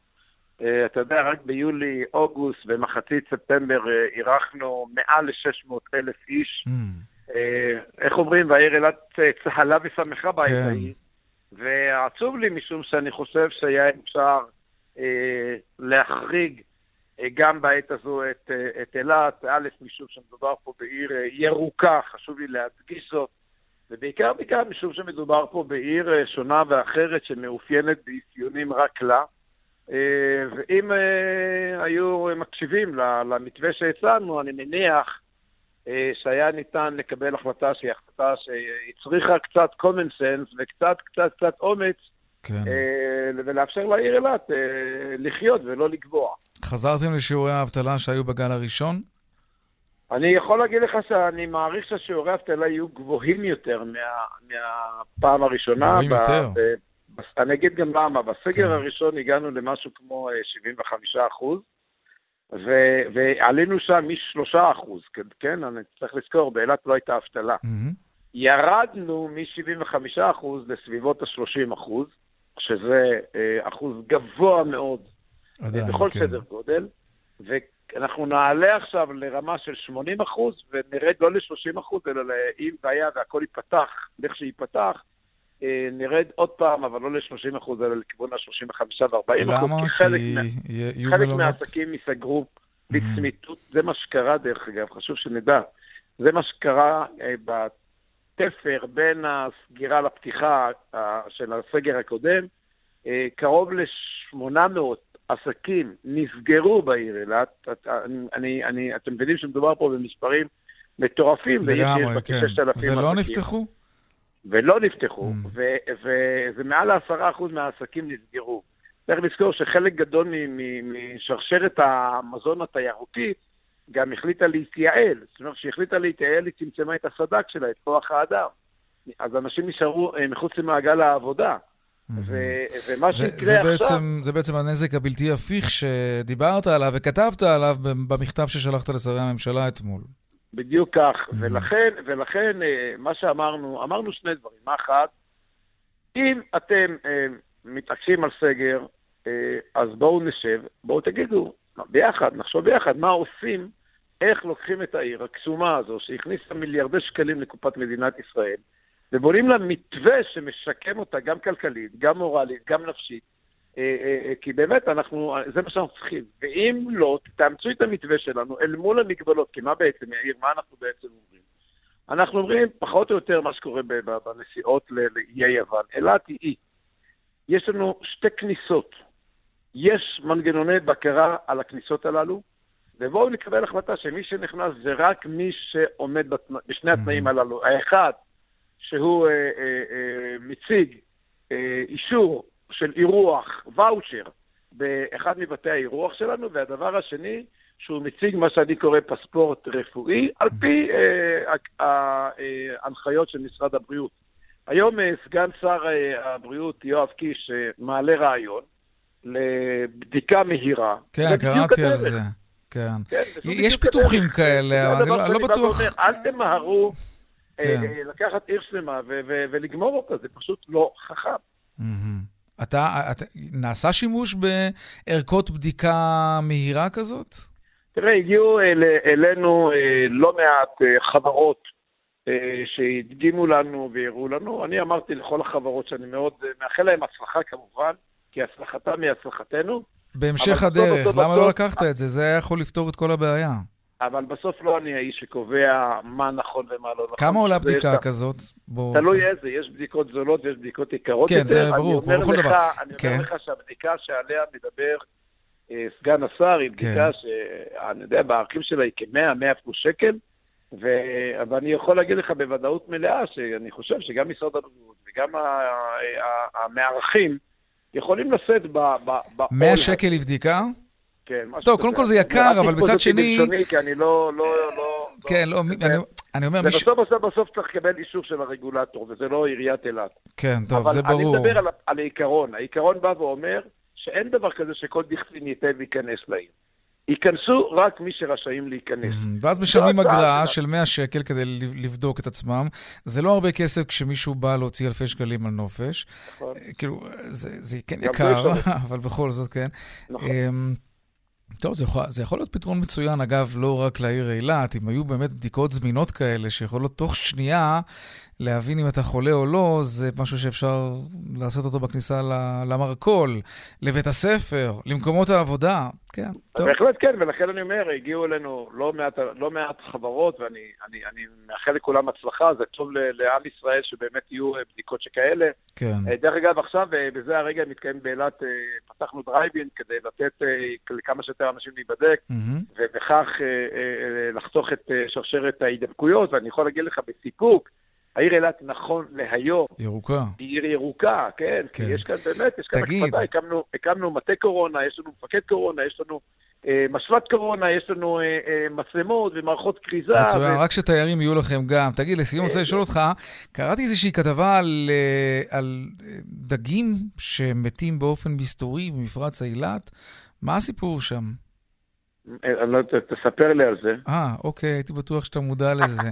אה, אתה יודע, רק ביולי, אוגוסט, במחצית ספטמבר אה, אירחנו מעל ל-600 אלף איש. Mm. אה, איך אומרים, והעיר אילת אה, צהלה ושמחה בעת כן. ועצוב לי משום שאני חושב שהיה אפשר אה, להחריג אה, גם בעת הזו את, אה, את אילת, א', משום שמדובר פה בעיר אה, ירוקה, חשוב לי להדגיש זאת, ובעיקר בעיקר משום שמדובר פה בעיר אה, שונה ואחרת שמאופיינת באפיונים רק לה. אה, ואם אה, היו מקשיבים למתווה שהצענו, אני מניח שהיה ניתן לקבל החלטה שהיא החלטה שהצריכה קצת common sense וקצת קצת קצת אומץ, כן. אה, ולאפשר לעיר אילת אה, לחיות ולא לגבוה. חזרתם לשיעורי האבטלה שהיו בגל הראשון? אני יכול להגיד לך שאני מעריך ששיעורי האבטלה יהיו גבוהים יותר מה, מהפעם הראשונה. גבוהים ב- יותר? ב- אני אגיד גם למה. בסגר כן. הראשון הגענו למשהו כמו אה, 75 אחוז, ו- ועלינו שם מ-3 אחוז, כן, כן? אני צריך לזכור, באילת לא הייתה אבטלה. מהמם. ירדנו מ-75% לסביבות ה-30%, שזה אה, אחוז גבוה מאוד עדיין, בכל כן. סדר גודל, ואנחנו נעלה עכשיו לרמה של 80% ונרד לא ל-30%, אלא ל- אם והיה והכל ייפתח, לכשייפתח, נרד עוד פעם, אבל לא ל-30%, אלא לכיוון ה-35 ו-40%, למה? כי חלק, כי מה, י- יהיו חלק מלונות... מהעסקים ייסגרו בצמיתות, זה מה שקרה דרך אגב, חשוב שנדע. זה מה שקרה אה, בתפר בין הסגירה לפתיחה אה, של הסגר הקודם. אה, קרוב ל-800 עסקים נסגרו בעיר אילת. את- אני, אני, אני, אתם מבינים שמדובר פה במספרים מטורפים, לגמרי, כן. כ-6,000 ולא עסקים. נפתחו? ולא נפתחו, Mm. ומעל לעשרה אחוז מהעסקים נסגרו. צריך לזכור שחלק גדול משרשרת המזון התיירותית גם החליטה להתייעל. זאת אומרת, כשהיא החליטה להתייעל, היא צמצמה את הסד"כ שלה, את כוח האדם. אז אנשים נשארו אה, מחוץ למעגל העבודה. ו- ומה זה, שיקרה זה, עכשיו... בעצם, זה בעצם הנזק הבלתי הפיך שדיברת עליו וכתבת עליו במכתב ששלחת לשרי הממשלה אתמול. בדיוק כך, ולכן, ולכן אה, מה שאמרנו, אמרנו שני דברים. מה אחד, אם אתם אה, מתעקשים על סגר, אה, אז בואו נשב, בואו תגידו, ביחד, נחשוב ביחד, מה עושים, איך לוקחים את העיר הקסומה הזו, שהכניסה מיליארדי שקלים לקופת מדינת ישראל, ובונים לה מתווה שמשקם אותה גם כלכלית, גם מורלית, גם נפשית, כי באמת, אנחנו, זה מה שאנחנו צריכים. ואם לא, תאמצו את המתווה שלנו אל מול המגבלות, כי מה בעצם, יאיר, מה אנחנו בעצם אומרים? אנחנו אומרים פחות או יותר מה שקורה בנסיעות לאיי יוון. אילת היא אי. יש לנו שתי כניסות. יש מנגנוני בקרה על הכניסות הללו, ובואו נקבל החלטה שמי שנכנס זה רק מי שעומד בתנא, בשני התנאים הללו. האחד, שהוא אה, אה, אה, מציג אה, אישור של אירוח, ואוצ'ר, באחד מבתי האירוח שלנו, והדבר השני, שהוא מציג מה שאני קורא פספורט רפואי, על פי אה, ה- ההנחיות של משרד הבריאות. היום אה, סגן שר אה, הבריאות יואב קיש אה, מעלה רעיון לבדיקה מהירה. כן, קראתי על. זה. כן. כן, יש פיתוחים. כאלה, אבל אני לא- לא בטוח... אל תמהרו אה, כן. אה, לקחת עיר שלמה ולגמור אותה, זה פשוט לא חכם. אתה, אתה, נעשה שימוש בערכות בדיקה מהירה כזאת? תראה, הגיעו אל, אלינו אה, לא מעט אה, חברות אה, שהדגימו לנו והראו לנו. אני אמרתי לכל החברות שאני מאוד אה, מאחל להן הצלחה כמובן, כי הצלחתם היא הצלחתנו, בהמשך הדרך, למה לא לקחת את זה? זה היה יכול לפתור את כל הבעיה. אבל בסוף לא אני האיש שקובע מה נכון ומה לא נכון. כמה עולה בדיקה כזאת? בוא... תלוי איזה, יש בדיקות זולות ויש בדיקות יקרות כן, יותר. זה ברור, כמו בכל לך- דבר. אני כן. אומר לך שהבדיקה שעליה מדבר אה, סגן השר היא בדיקה כן. שאני יודע, בערכים שלה היא כ-100, 100 פלוס שקל, ו- ואני יכול להגיד לך בוודאות מלאה שאני חושב שגם משרד הבריאות וגם המארחים יכולים לשאת ב... ב- בעול 100 הזה. שקל לבדיקה? כן, טוב. קודם כל זה יקר, אבל מצד שני- כי אני לא... לא, לא כן, לא, מי- אני- אני אומר. ובסוף בסוף בסוף צריך לקבל אישור של הרגולטור, וזה לא עיריית אילת. כן, טוב, זה אבל אני ברור. מדבר על, על העיקרון. העיקרון בא ואומר שאין דבר כזה שכל דכפין ייתן להיכנס לעיר. ייכנסו רק מי שרשאים להיכנס. ואז משלמים אגרה. של 100 שקל כדי לב- לבדוק את עצמם. זה לא הרבה כסף כשמישהו בא להוציא אלפי שקלים על נופש. נכון. אה, כאילו, זה, זה כן יקר. אבל בכל זאת, כן. נכון. טוב, זה יכול, זה יכול להיות פתרון מצוין, אגב, לא רק לעיר אילת, אם היו באמת בדיקות זמינות כאלה, שיכולות תוך שנייה להבין אם אתה חולה או לא, זה משהו שאפשר לעשות אותו בכניסה למרכול, לבית הספר, למקומות העבודה. כן, טוב. בהחלט כן, ולכן אני אומר, הגיעו אלינו לא מעט, לא מעט חברות, ואני אני, אני מאחל לכולם הצלחה, זה טוב לעם ישראל שבאמת יהיו אה, בדיקות שכאלה. כן. אה, דרך אגב, עכשיו, אה, בזה הרגע מתקיים באילת, פתחנו דרייבין כדי לתת לכמה שיותר אנשים להיבדק, מהמם. ובכך לחתוך את שרשרת ההידבקויות, ואני יכול להגיד לך בסיפוק, העיר אילת נכון להיום ירוקה. היא עיר ירוקה, כן, כן. יש כאן באמת, יש כאן תגיד. הקפדה, הקמנו, הקמנו מטה קורונה, יש לנו מפקד קורונה, יש לנו אה, משל"ט קורונה, יש לנו אה, אה, מצלמות ומערכות כריזה. מצוין, ו- רק שתיירים יהיו לכם גם. תגיד, לסיום, אני רוצה לשאול אותך, קראתי איזושהי כתבה על, אה, על אה, דגים שמתים באופן מסתורי במפרץ אילת. מה הסיפור שם? אה, אני לא יודע, תספר לי על זה. אה, אוקיי, הייתי בטוח שאתה מודע לזה.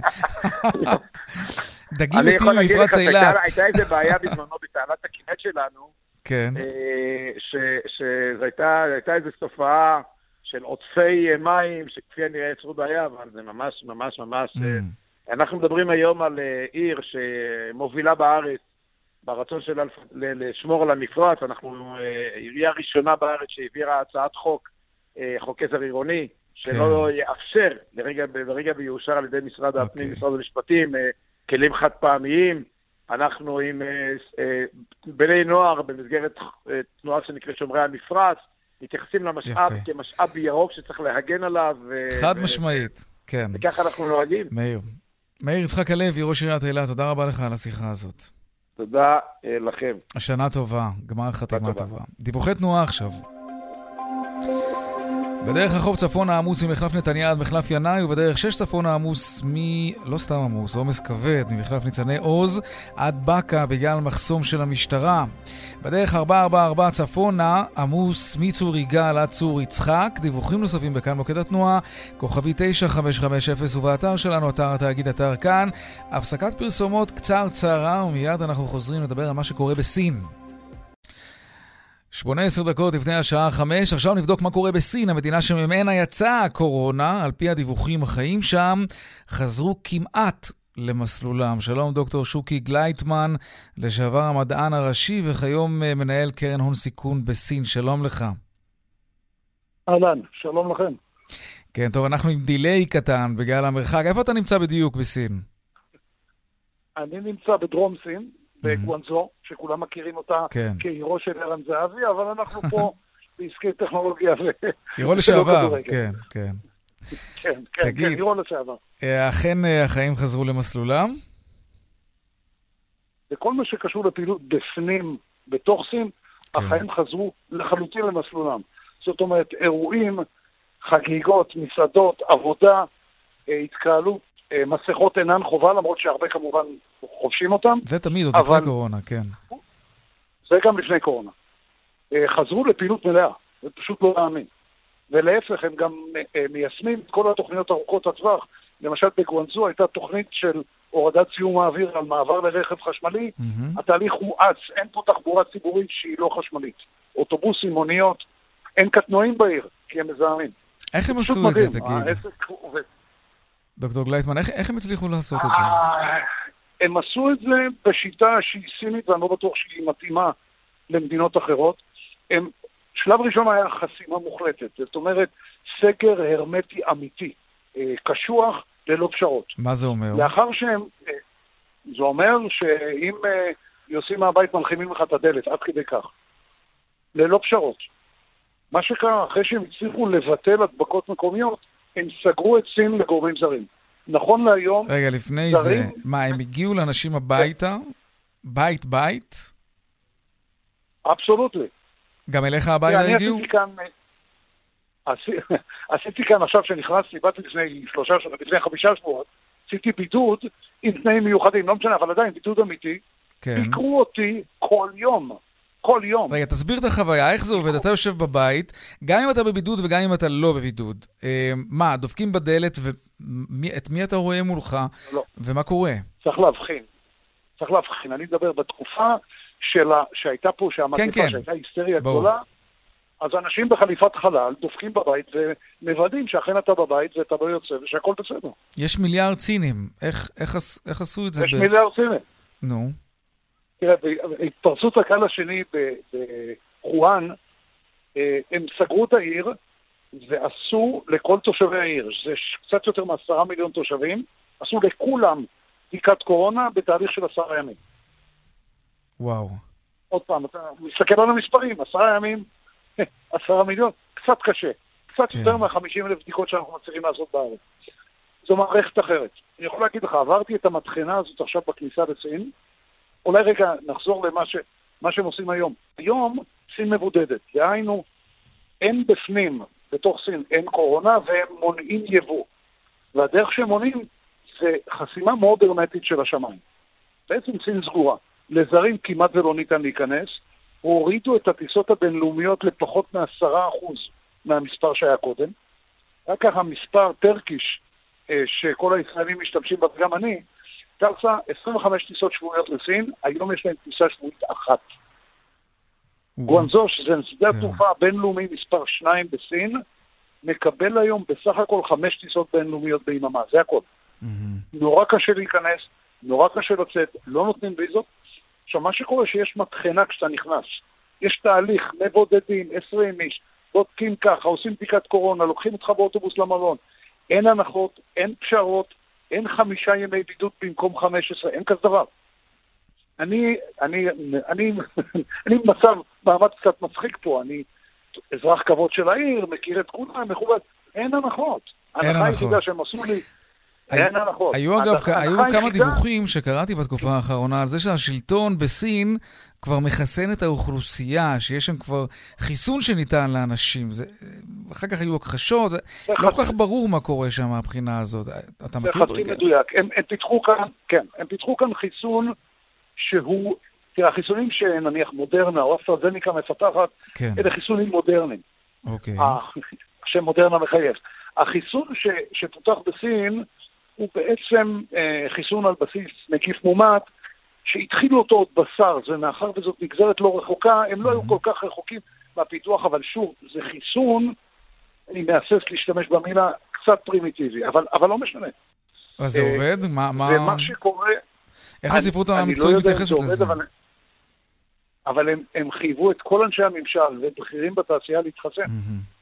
דגים אני מתים במפרץ שהייתה אילת. הייתה איזה בעיה בזמנו בתעלת הכינרת שלנו, כן, אה, ש- שזו הייתה הייתה איזו תופעה של עודפי אה, מים, שכפי הנראה יצרו בעיה, אבל זה ממש ממש ממש... אה, Mm, אנחנו מדברים היום על עיר שמובילה בארץ ברצון שלה לשמור על המפרץ. אנחנו עירייה ראשונה בארץ שהעבירה הצעת חוק, חוק עזר עירוני, שלא יאפשר, לרגע, ברגע ויאושר על ידי משרד הפנים, אוקיי. משרד המשפטים, כלים חד פעמיים. אנחנו עם אה, אה, בני נוער במסגרת אה, תנועה שנקראת שומרי המפרץ, מתייחסים למשאב יפה. כמשאב ירוק שצריך להגן עליו. ו- חד ו- משמעית, כן. וככה אנחנו נוהגים. מאיר. מאיר יצחק הלוי, ראש עיריית אילת, תודה רבה לך על השיחה הזאת. תודה לכם. שנה טובה, גמר חתימה טובה. טובה. דיווחי תנועה עכשיו. בדרך החוף צפונה עמוס ממחלף נתניה עד מחלף ינאי, ובדרך שש צפונה עמוס מ... לא סתם עמוס, עומס כבד, ממחלף ניצני עוז עד באקה בגלל מחסום של המשטרה. בדרך 444 צפונה עמוס מצור יגאל עד צור יצחק. דיווחים נוספים בכאן מוקד התנועה, כוכבי 9550 ובאתר שלנו, אתר התאגיד אתר כאן. הפסקת פרסומות קצרצרה, ומיד אנחנו חוזרים לדבר על מה שקורה בסין. 18 דקות לפני השעה 5, עכשיו נבדוק מה קורה בסין, המדינה שממנה יצאה הקורונה. על פי הדיווחים, החיים שם חזרו כמעט למסלולם. שלום דוקטור שוקי גלייטמן, לשעבר המדען הראשי וכיום אה, מנהל קרן הון סיכון בסין. שלום לך. אהלן, שלום לכם. כן, טוב, אנחנו עם delay קטן בגלל המרחק. איפה אתה נמצא בדיוק בסין? אני נמצא בדרום סין, בגואנגג'ואו, שכולם מכירים אותה כן. כעירו של ערן זהבי, אבל אנחנו פה בעסקי טכנולוגיה. עירו לשעבר, כדורגל. כן, כן. כן, כן, תגיד. כן, עירו לשעבר. אה, אכן אה, החיים חזרו למסלולם? וכל מה שקשור לפעילות בפנים, בתוך סין, כן. החיים חזרו לחלוטין למסלולם. זאת אומרת, אירועים, חגיגות, מסעדות, עבודה, אה, התקהלות, מסכות אינן חובה, למרות שהרבה כמובן חובשים אותם. זה תמיד, עוד לפני קורונה, כן. זה גם לפני קורונה. אה, חזרו לפעילות מלאה, זה פשוט לא להאמין. ולהפך, הם גם אה, מיישמים את כל התוכניות ארוכות הטווח. למשל בגואנזו הייתה תוכנית של הורדת זיהום האוויר על מעבר לרכב חשמלי. מהמם. התהליך הואץ, אין פה תחבורה ציבורית שהיא לא חשמלית. אוטובוסים, מוניות, אין קטנועים בעיר, כי הם מזהמים. איך הם עשו את זה, תגיד? העסק עובד. דוקטור גלייטמן, איך, איך הם הצליחו לעשות את זה? אה, הם עשו את זה בשיטה שהיא סינית, ואני לא בטוח שהיא מתאימה למדינות אחרות. הם, שלב ראשון היה חסימה מוחלטת, זאת אומרת, סגר הרמטי אמיתי, אה, קשוח, ללא פשרות. מה זה אומר? לאחר שהם, אה, זה אומר שאם יוצאים מהבית מלחימים לך את הדלת, עד כדי כך. ללא פשרות. מה שקרה, אחרי שהם הצליחו לבטל הדבקות מקומיות, הם סגרו את סין לגורמים זרים. נכון להיום, רגע, לפני זה, זרים? מה, הם הגיעו לאנשים הביתה? בית-בית? אבסולוטלי. גם אליך הביתה אני הגיעו? כאן, עשי- עשיתי כאן עכשיו שנכנסתי, באתי לפני שלושה לפני חמישה שבועות, עשיתי בידוד עם תנאים מיוחדים, לא משנה, אבל עדיין בידוד אמיתי. כן. ביקרו אותי כל יום, כל יום. רגע, תסביר את החוויה, איך זה עובד? אתה יושב בבית, גם אם אתה בבידוד וגם אם אתה לא בבידוד. אה, מה, דופקים בדלת, ואת מי אתה רואה מולך? לא. ומה קורה? צריך להבחין. צריך להבחין. אני מדבר בתקופה שלה, שהייתה פה, שהמגפה, כן. שהייתה היסטריה ברור. גדולה, אז אנשים בחליפת חלל דופקים בבית ומוודאים שאכן אתה בבית ואתה לא יוצא ושהכול בסדר. יש מיליארד סינים, איך, איך, איך עשו את זה? יש ב- מיליארד סינים. נו, תראה, בהתפרצות הגל השני בחואן, אה, הם סגרו את העיר ועשו לכל תושבי העיר, זה קצת יותר מעשרה מיליון תושבים, עשו לכולם בדיקת קורונה בתהליך של עשרה ימים. וואו. עוד פעם, אתה מסתכל על המספרים, עשרה ימים, עשרה מיליון, קצת קשה. קצת כן. יותר מה-50 אלף בדיקות שאנחנו מצליחים לעשות בארץ. זו מערכת אחרת. אני יכול להגיד לך, עברתי את המטחנה הזאת עכשיו בכניסה לסין, אולי רגע נחזור למה ש, מה שהם עושים היום. היום סין מבודדת, דהיינו, אין בפנים, בתוך סין, אין קורונה והם מונעים יבוא. והדרך שהם מונעים זה חסימה מאוד הרמטית של השמיים. בעצם סין סגורה. לזרים כמעט ולא ניתן להיכנס, הורידו את הטיסות הבינלאומיות לפחות מעשרה אחוז מהמספר שהיה קודם. רק ככה מספר טרקיש, אה, שכל הישראלים משתמשים בה, וגם אני, טסה 25 טיסות שבועיות לסין, היום יש להם טיסה שבועית אחת. גואנזו, שזה שדה כן. התעופה הבינלאומי מספר 2 בסין, מקבל היום בסך הכל חמש טיסות בינלאומיות ביממה, זה הכל. נורא קשה להיכנס, נורא קשה לצאת, לא נותנים ויזות. עכשיו, מה שקורה שיש מטחנה כשאתה נכנס. יש תהליך, מבודדים, 20 איש, בודקים ככה, עושים בדיקת קורונה, לוקחים אותך באוטובוס למלון. אין הנחות, אין פשרות, אין חמישה ימי בידוד במקום 15, אין כזה דבר. אני, אני, אני, אני במצב, מעמד קצת מצחיק פה, אני אזרח כבוד של העיר, מכיר את כולם, מכובד, אין הנחות. אין ההנחה הנחות. היחידה שהם עשו לי, אין הנחות. היו אגב, היו כמה דיווחים שקראתי בתקופה האחרונה על זה שהשלטון בסין כבר מחסן את האוכלוסייה, שיש שם כבר חיסון שניתן לאנשים. זה, אחר כך היו הכחשות, לא כל כך ברור מה קורה שם מהבחינה הזאת. אתה זה מכיר? חצי מדויק. הם, הם פיתחו כאן, כן, הם פיתחו כאן חיסון שהוא, תראה, החיסונים שנניח מודרנה או אסטרזניקה מפתחת, כן, אלה חיסונים מודרניים. אוקיי. השם מודרנה מחייב. החיסון ש, שפותח בסין הוא בעצם אה, חיסון על בסיס נגיף מומת, שהתחילו אותו עוד בסארס, ומאחר וזאת נגזרת לא רחוקה, הם לא היו כל כך רחוקים מהפיתוח, אבל שוב, זה חיסון, אני מהסס להשתמש במילה, קצת פרימיטיבי, אבל, אבל לא משנה. אז זה אה, עובד? מה, מה... ומה שקורה... איך אני- הספרות לא המקצועית אם מתייחסת זה לזה? אבל, אבל הם, הם חייבו את כל אנשי הממשל ובכירים בתעשייה להתחסן. מהמם.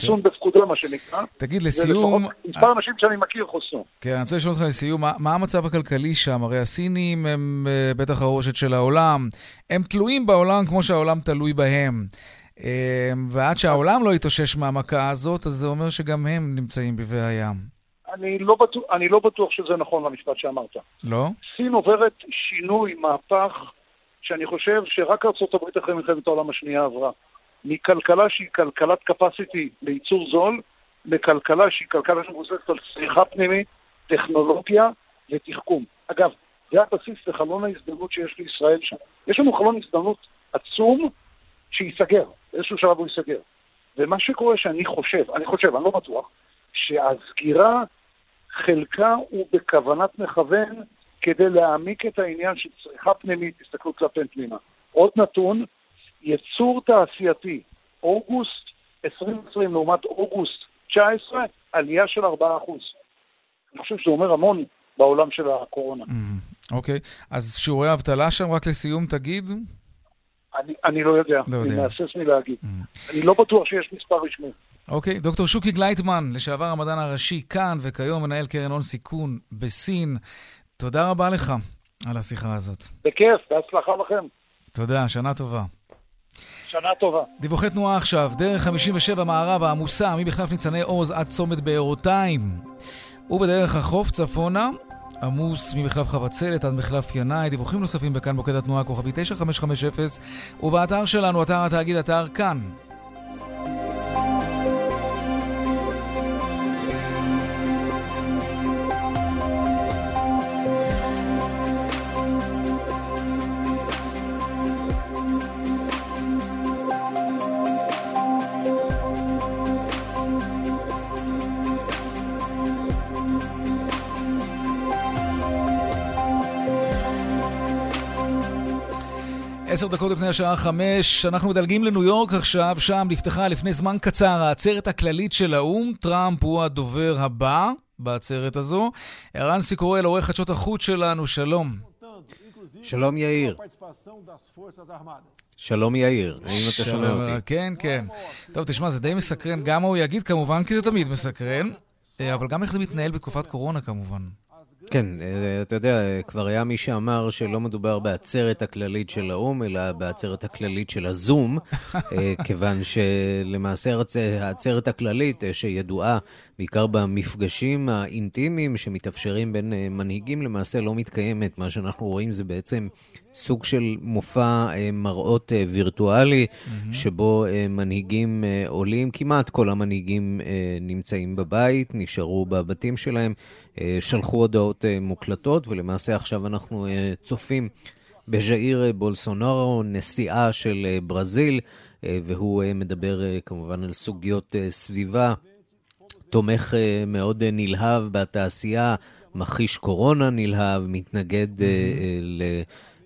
חיסון בפקודה, מה שנקרא. תגיד, לסיום, מספר אנשים שאני מכיר חוסנו. כן, אני רוצה לשאול אותך לסיום, מה, המצב הכלכלי שם? הרי הסינים הם אה, בטח הראשת של העולם. הם תלויים בעולם כמו שהעולם תלוי בהם. אה, ועד שהעולם לא יתאושש מהמכה הזאת, אז זה אומר שגם הם נמצאים בבעיה. אני לא, בטוח, אני לא בטוח שזה נכון למשפט שאמרת. לא? סין עוברת שינוי, מהפך, שאני חושב שרק ארה"ב אחרי מלחמת העולם השנייה עברה. מכלכלה שהיא כלכלת capacity לייצור זול, לכלכלה שהיא כלכלה שמבוססת על צריכה פנימית, טכנולוגיה ותחכום. אגב, זה הבסיס לחלון ההזדמנות שיש לישראל שם. יש לנו חלון הזדמנות עצום שייסגר, באיזשהו שלב הוא ייסגר. ומה שקורה שאני חושב, אני חושב, אני לא בטוח, שהסגירה חלקה הוא בכוונת מכוון כדי להעמיק את העניין של צריכה פנימית, תסתכלו כלפי פנימה. עוד נתון, ייצור תעשייתי, אוגוסט 2020 לעומת אוגוסט 19, עלייה של 4%. אני חושב שזה אומר המון בעולם של הקורונה. מהמם. אוקיי, אז שיעורי האבטלה שם, רק לסיום תגיד? אני, אני לא יודע, לא אני. מהסס מלהגיד. אני לא בטוח שיש מספר רשמי. אוקיי, דוקטור שוקי גלייטמן, לשעבר המדען הראשי כאן, וכיום מנהל קרן הון סיכון בסין. תודה רבה לך על השיחה הזאת. בכיף, בהצלחה לכם. תודה, שנה טובה. שנה טובה. דיווחי תנועה עכשיו, דרך 57 מערב העמוסה ממחלף ניצני עוז עד צומת בארותיים. ובדרך החוף צפונה, עמוס ממחלף חבצלת עד מחלף ינאי. דיווחים נוספים בכאן מוקד התנועה כוכבי 9550 ובאתר שלנו, אתר התאגיד, אתר כאן. עשר דקות לפני השעה חמש, אנחנו מדלגים לניו יורק עכשיו, שם נפתחה לפני זמן קצר העצרת הכללית של האו"ם, טראמפ הוא הדובר הבא בעצרת הזו. ערן סיקורל, עורך חדשות החוץ שלנו, שלום. שלום יאיר. שלום יאיר, האם אתה שומע אותי? כן, כן. טוב, תשמע, זה די מסקרן, גם מה הוא יגיד כמובן, כי זה תמיד מסקרן, אה, אבל גם איך זה מתנהל בתקופת קורונה כמובן. כן, אה, אתה יודע, כבר היה מי שאמר שלא מדובר בעצרת הכללית של האו"ם, אלא בעצרת הכללית של הזום, אה, כיוון שלמעשה העצרת הכללית, אה, שידועה בעיקר במפגשים האינטימיים שמתאפשרים בין מנהיגים, למעשה לא מתקיימת. מה שאנחנו רואים זה בעצם סוג של מופע מראות וירטואלי, mm-hmm. שבו מנהיגים עולים, כמעט כל המנהיגים נמצאים בבית, נשארו בבתים שלהם. אה, שלחו הודעות אה, מוקלטות, ולמעשה עכשיו אנחנו אה, צופים בז'איר בולסונארו, נשיאה של ברזיל, והוא מדבר כמובן על סוגיות סביבה, תומך מאוד נלהב בתעשייה, מכחיש קורונה נלהב, מתנגד mm-hmm.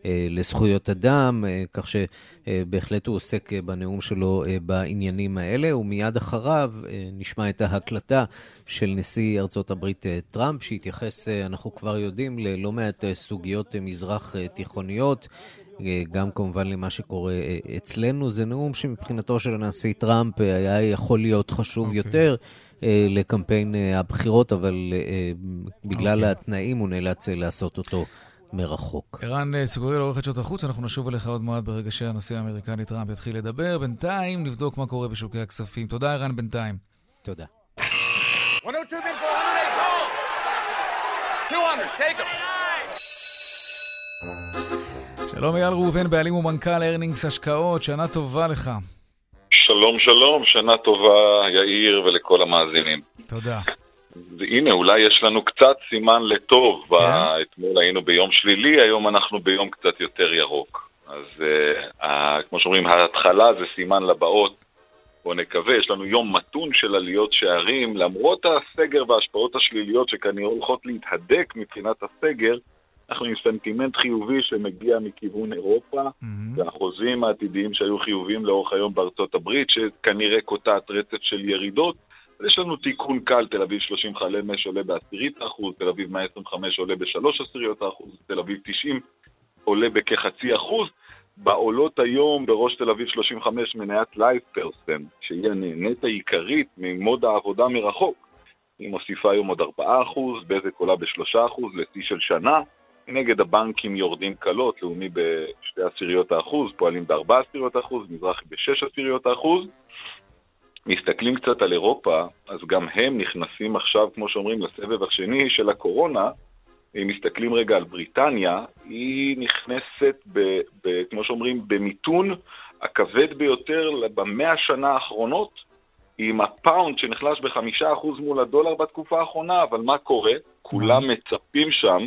אה, לזכויות אדם, אה, כך שבהחלט הוא עוסק אה, בנאום שלו בעניינים האלה, ומיד אחריו נשמע את ההקלטה של נשיא ארצות הברית טראמפ, שהתייחס, אנחנו כבר יודעים, ללא מעט סוגיות מזרח תיכוניות. גם כמובן למה שקורה אצלנו. זה נאום שמבחינתו של הנשיא טראמפ היה יכול להיות חשוב okay. אוקיי. יותר לקמפיין הבחירות, אבל בגלל okay. אוקיי. התנאים הוא נאלץ לעשות אותו מרחוק. ערן אה, סוגריאל, עורכת שעות החוץ, אנחנו נשוב אליך עוד מעט ברגע שהנשיא האמריקני טראמפ יתחיל לדבר. בינתיים נבדוק מה קורה בשוקי הכספים. תודה, ערן, בינתיים. תודה. שלום אייל ראובן, בעלים ומנכ"ל ארנינגס השקעות, שנה טובה לך. שלום שלום, שנה טובה יאיר ולכל המאזינים. תודה. הנה, אולי יש לנו קצת סימן לטוב. כן? אתמול היינו ביום שלילי, היום אנחנו ביום קצת יותר ירוק. אז uh, כמו שאומרים, ההתחלה זה סימן לבאות. בואו נקווה, יש לנו יום מתון של עליות שערים, למרות הסגר וההשפעות השליליות שכנראה הולכות להתהדק מבחינת הסגר, אנחנו עם סנטימנט חיובי שמגיע מכיוון אירופה, mm-hmm. והחוזים העתידיים שהיו חיוביים לאורך היום בארצות הברית, שכנראה קוטעת רצף של ירידות. אז יש לנו תיקון קל, תל אביב 35 עולה בעשירית האחוז, תל אביב 125 עולה בשלוש עשיריות האחוז, תל אביב 90 עולה בכחצי אחוז. בעולות היום בראש תל אביב 35 מניית לייבפרסון, שהיא הנהנית העיקרית ממוד העבודה מרחוק. היא מוסיפה היום עוד 4%, בזק עולה ב-3% לשיא של שנה. מנגד הבנקים יורדים קלות, לאומי בשתי עשיריות האחוז, פועלים בארבע עשיריות האחוז, מזרחי בשש עשיריות האחוז. מסתכלים קצת על אירופה, אז גם הם נכנסים עכשיו, כמו שאומרים, לסבב השני של הקורונה. אם מסתכלים רגע על בריטניה, היא נכנסת, ב, ב, כמו שאומרים, במיתון הכבד ביותר במאה השנה האחרונות, עם הפאונד שנחלש בחמישה אחוז מול הדולר בתקופה האחרונה, אבל מה קורה? כולם מצפים שם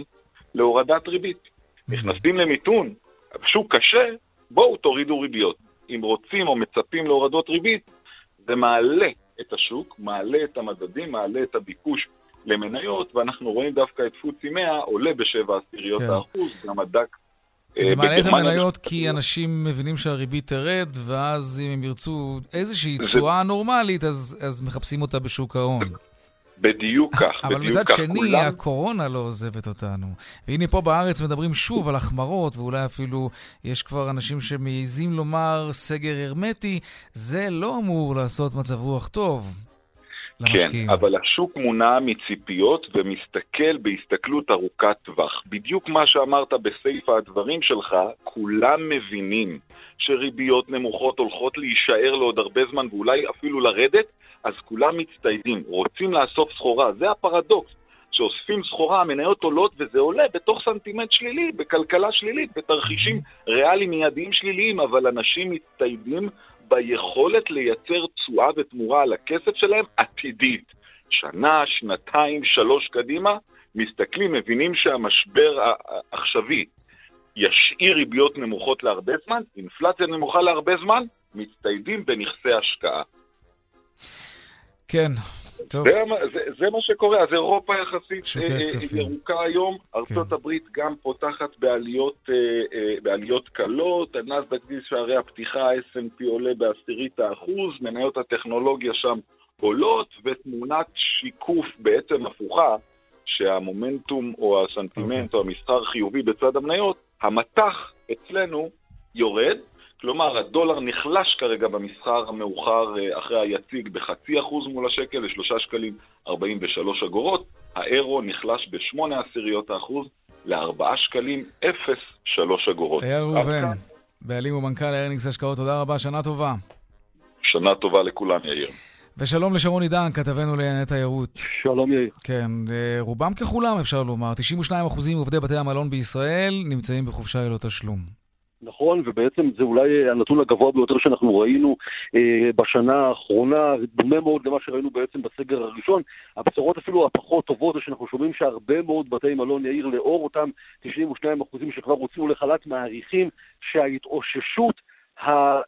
להורדת ריבית. נכנסים למיתון, שוק קשה, בואו תורידו ריביות. אם רוצים או מצפים להורדות ריבית, זה מעלה את השוק, מעלה את המדדים, מעלה את הביקוש למניות, ואנחנו רואים דווקא את פוצי 100 עולה בשבע עשיריות כן. האחוז, גם הדק אה, זה מעלה את המניות כי אנשים מבינים שהריבית תרד, ואז אם הם ירצו איזושהי תשואה נורמלית, אז, אז מחפשים אותה בשוק ההון. בדיוק כך, אבל בדיוק מצד כך. שני, כולם... הקורונה לא עוזבת אותנו. והנה פה בארץ מדברים שוב על החמרות, ואולי אפילו יש כבר אנשים שמעיזים לומר סגר הרמטי, זה לא אמור לעשות מצב רוח טוב. למשקיעים. כן, אבל השוק מונע מציפיות ומסתכל בהסתכלות ארוכת טווח. בדיוק מה שאמרת בסיפה הדברים שלך, כולם מבינים שריביות נמוכות הולכות להישאר לעוד הרבה זמן ואולי אפילו לרדת, אז כולם מצטיידים, רוצים לאסוף סחורה, זה הפרדוקס. שאוספים סחורה, המניות עולות וזה עולה בתוך סנטימנט שלילי, בכלכלה שלילית, בתרחישים ריאליים מיידיים שליליים, אבל אנשים מצטיידים ביכולת לייצר תשואה ותמורה על הכסף שלהם עתידית. שנה, שנתיים, שלוש קדימה, מסתכלים, מבינים שהמשבר העכשווי ישאיר ריביות נמוכות להרבה זמן, אינפלציה נמוכה להרבה זמן, מצטיידים בנכסי השקעה. כן, טוב. זה, זה, זה מה שקורה, אז אירופה יחסית אה, ירוקה היום, ארצות כן. הברית גם פותחת בעליות, אה, אה, בעליות קלות, הנסדק דיס שערי הפתיחה, ה-S&P עולה בעשירית האחוז, מניות הטכנולוגיה שם עולות, ותמונת שיקוף בעצם הפוכה, שהמומנטום או הסנטימנט okay. אוקיי. או המסחר חיובי בצד המניות, המטח אצלנו יורד, כלומר, הדולר נחלש כרגע במסחר המאוחר אה, אחרי היציג בחצי אחוז מול השקל לשלושה שקלים 43 אגורות. האירו נחלש בשמונה עשיריות האחוז לארבעה שקלים 0.3 אגורות. אייל ראובן, בעלים ומנכ"ל ארנינגס השקעות, תודה רבה, שנה טובה. שנה טובה לכולם, יאיר. ושלום לשרון עידן, כתבנו לענייני תיירות. שלום יאיר. כן, אה, רובם ככולם אפשר לומר, 92% מעובדי בתי המלון בישראל נמצאים בחופשה ללא תשלום. נכון, ובעצם זה אולי הנתון הגבוה ביותר שאנחנו ראינו אה, בשנה האחרונה, דומה מאוד למה שראינו בעצם בסגר הראשון. הבשורות אפילו הפחות טובות זה שאנחנו שומעים שהרבה מאוד בתי מלון יאיר לאור אותם 92% שכבר הוצאו לחל"ת מעריכים שההתאוששות,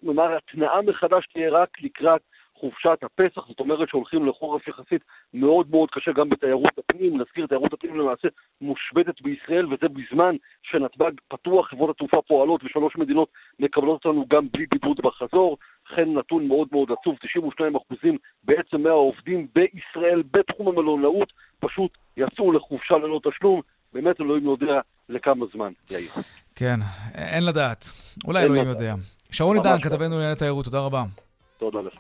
נאמר, התנאה מחדש תהיה רק לקראת חופשת הפסח, זאת אומרת שהולכים לחורף יחסית מאוד מאוד קשה גם בתיירות הפנים. נזכיר, תיירות הפנים למעשה מושבתת בישראל, וזה בזמן שנתב"ג פתוח, חברות התעופה פועלות ושלוש מדינות מקבלות אותנו גם בלי בידוד בחזור. לכן נתון מאוד מאוד עצוב, 92% בעצם מהעובדים בישראל בתחום המלונאות פשוט יצאו לחופשה ללא תשלום. באמת אלוהים יודע לכמה זמן, יאיר. כן, אין לדעת. אולי אלוהים יודע. שרון עידן, לא. כתבנו לענייני תיירות, תודה רבה. תודה לך.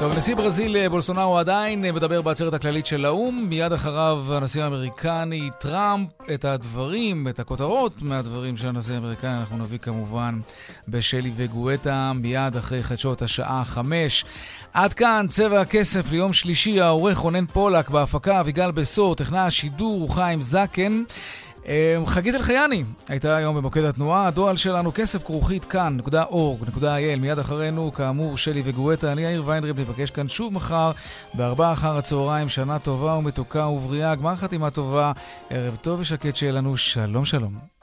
טוב, נשיא ברזיל אה, בולסונארו עדיין אה, מדבר בעצרת הכללית של האו"ם. מיד אחריו הנשיא האמריקני טראמפ את הדברים, את הכותרות מהדברים של הנשיא האמריקני, אנחנו נביא כמובן בשלי וגואטה מיד אחרי חדשות השעה חמש. עד כאן צבע הכסף ליום שלישי, העורך רונן פולק, בהפקה אביגל בסור, טכנה השידור חיים זקן. אמ, חגית אלחייני הייתה היום במוקד התנועה, הדואל שלנו כסף כרוכית כאן.org.il מיד אחרינו, כאמור, שלי וגואטה, אני יאיר ויינרב, ניפגש כאן שוב מחר בארבעה אחר הצהריים, שנה טובה ומתוקה ובריאה, גמר חתימה טובה, ערב טוב ושקט שיהיה לנו, שלום שלום.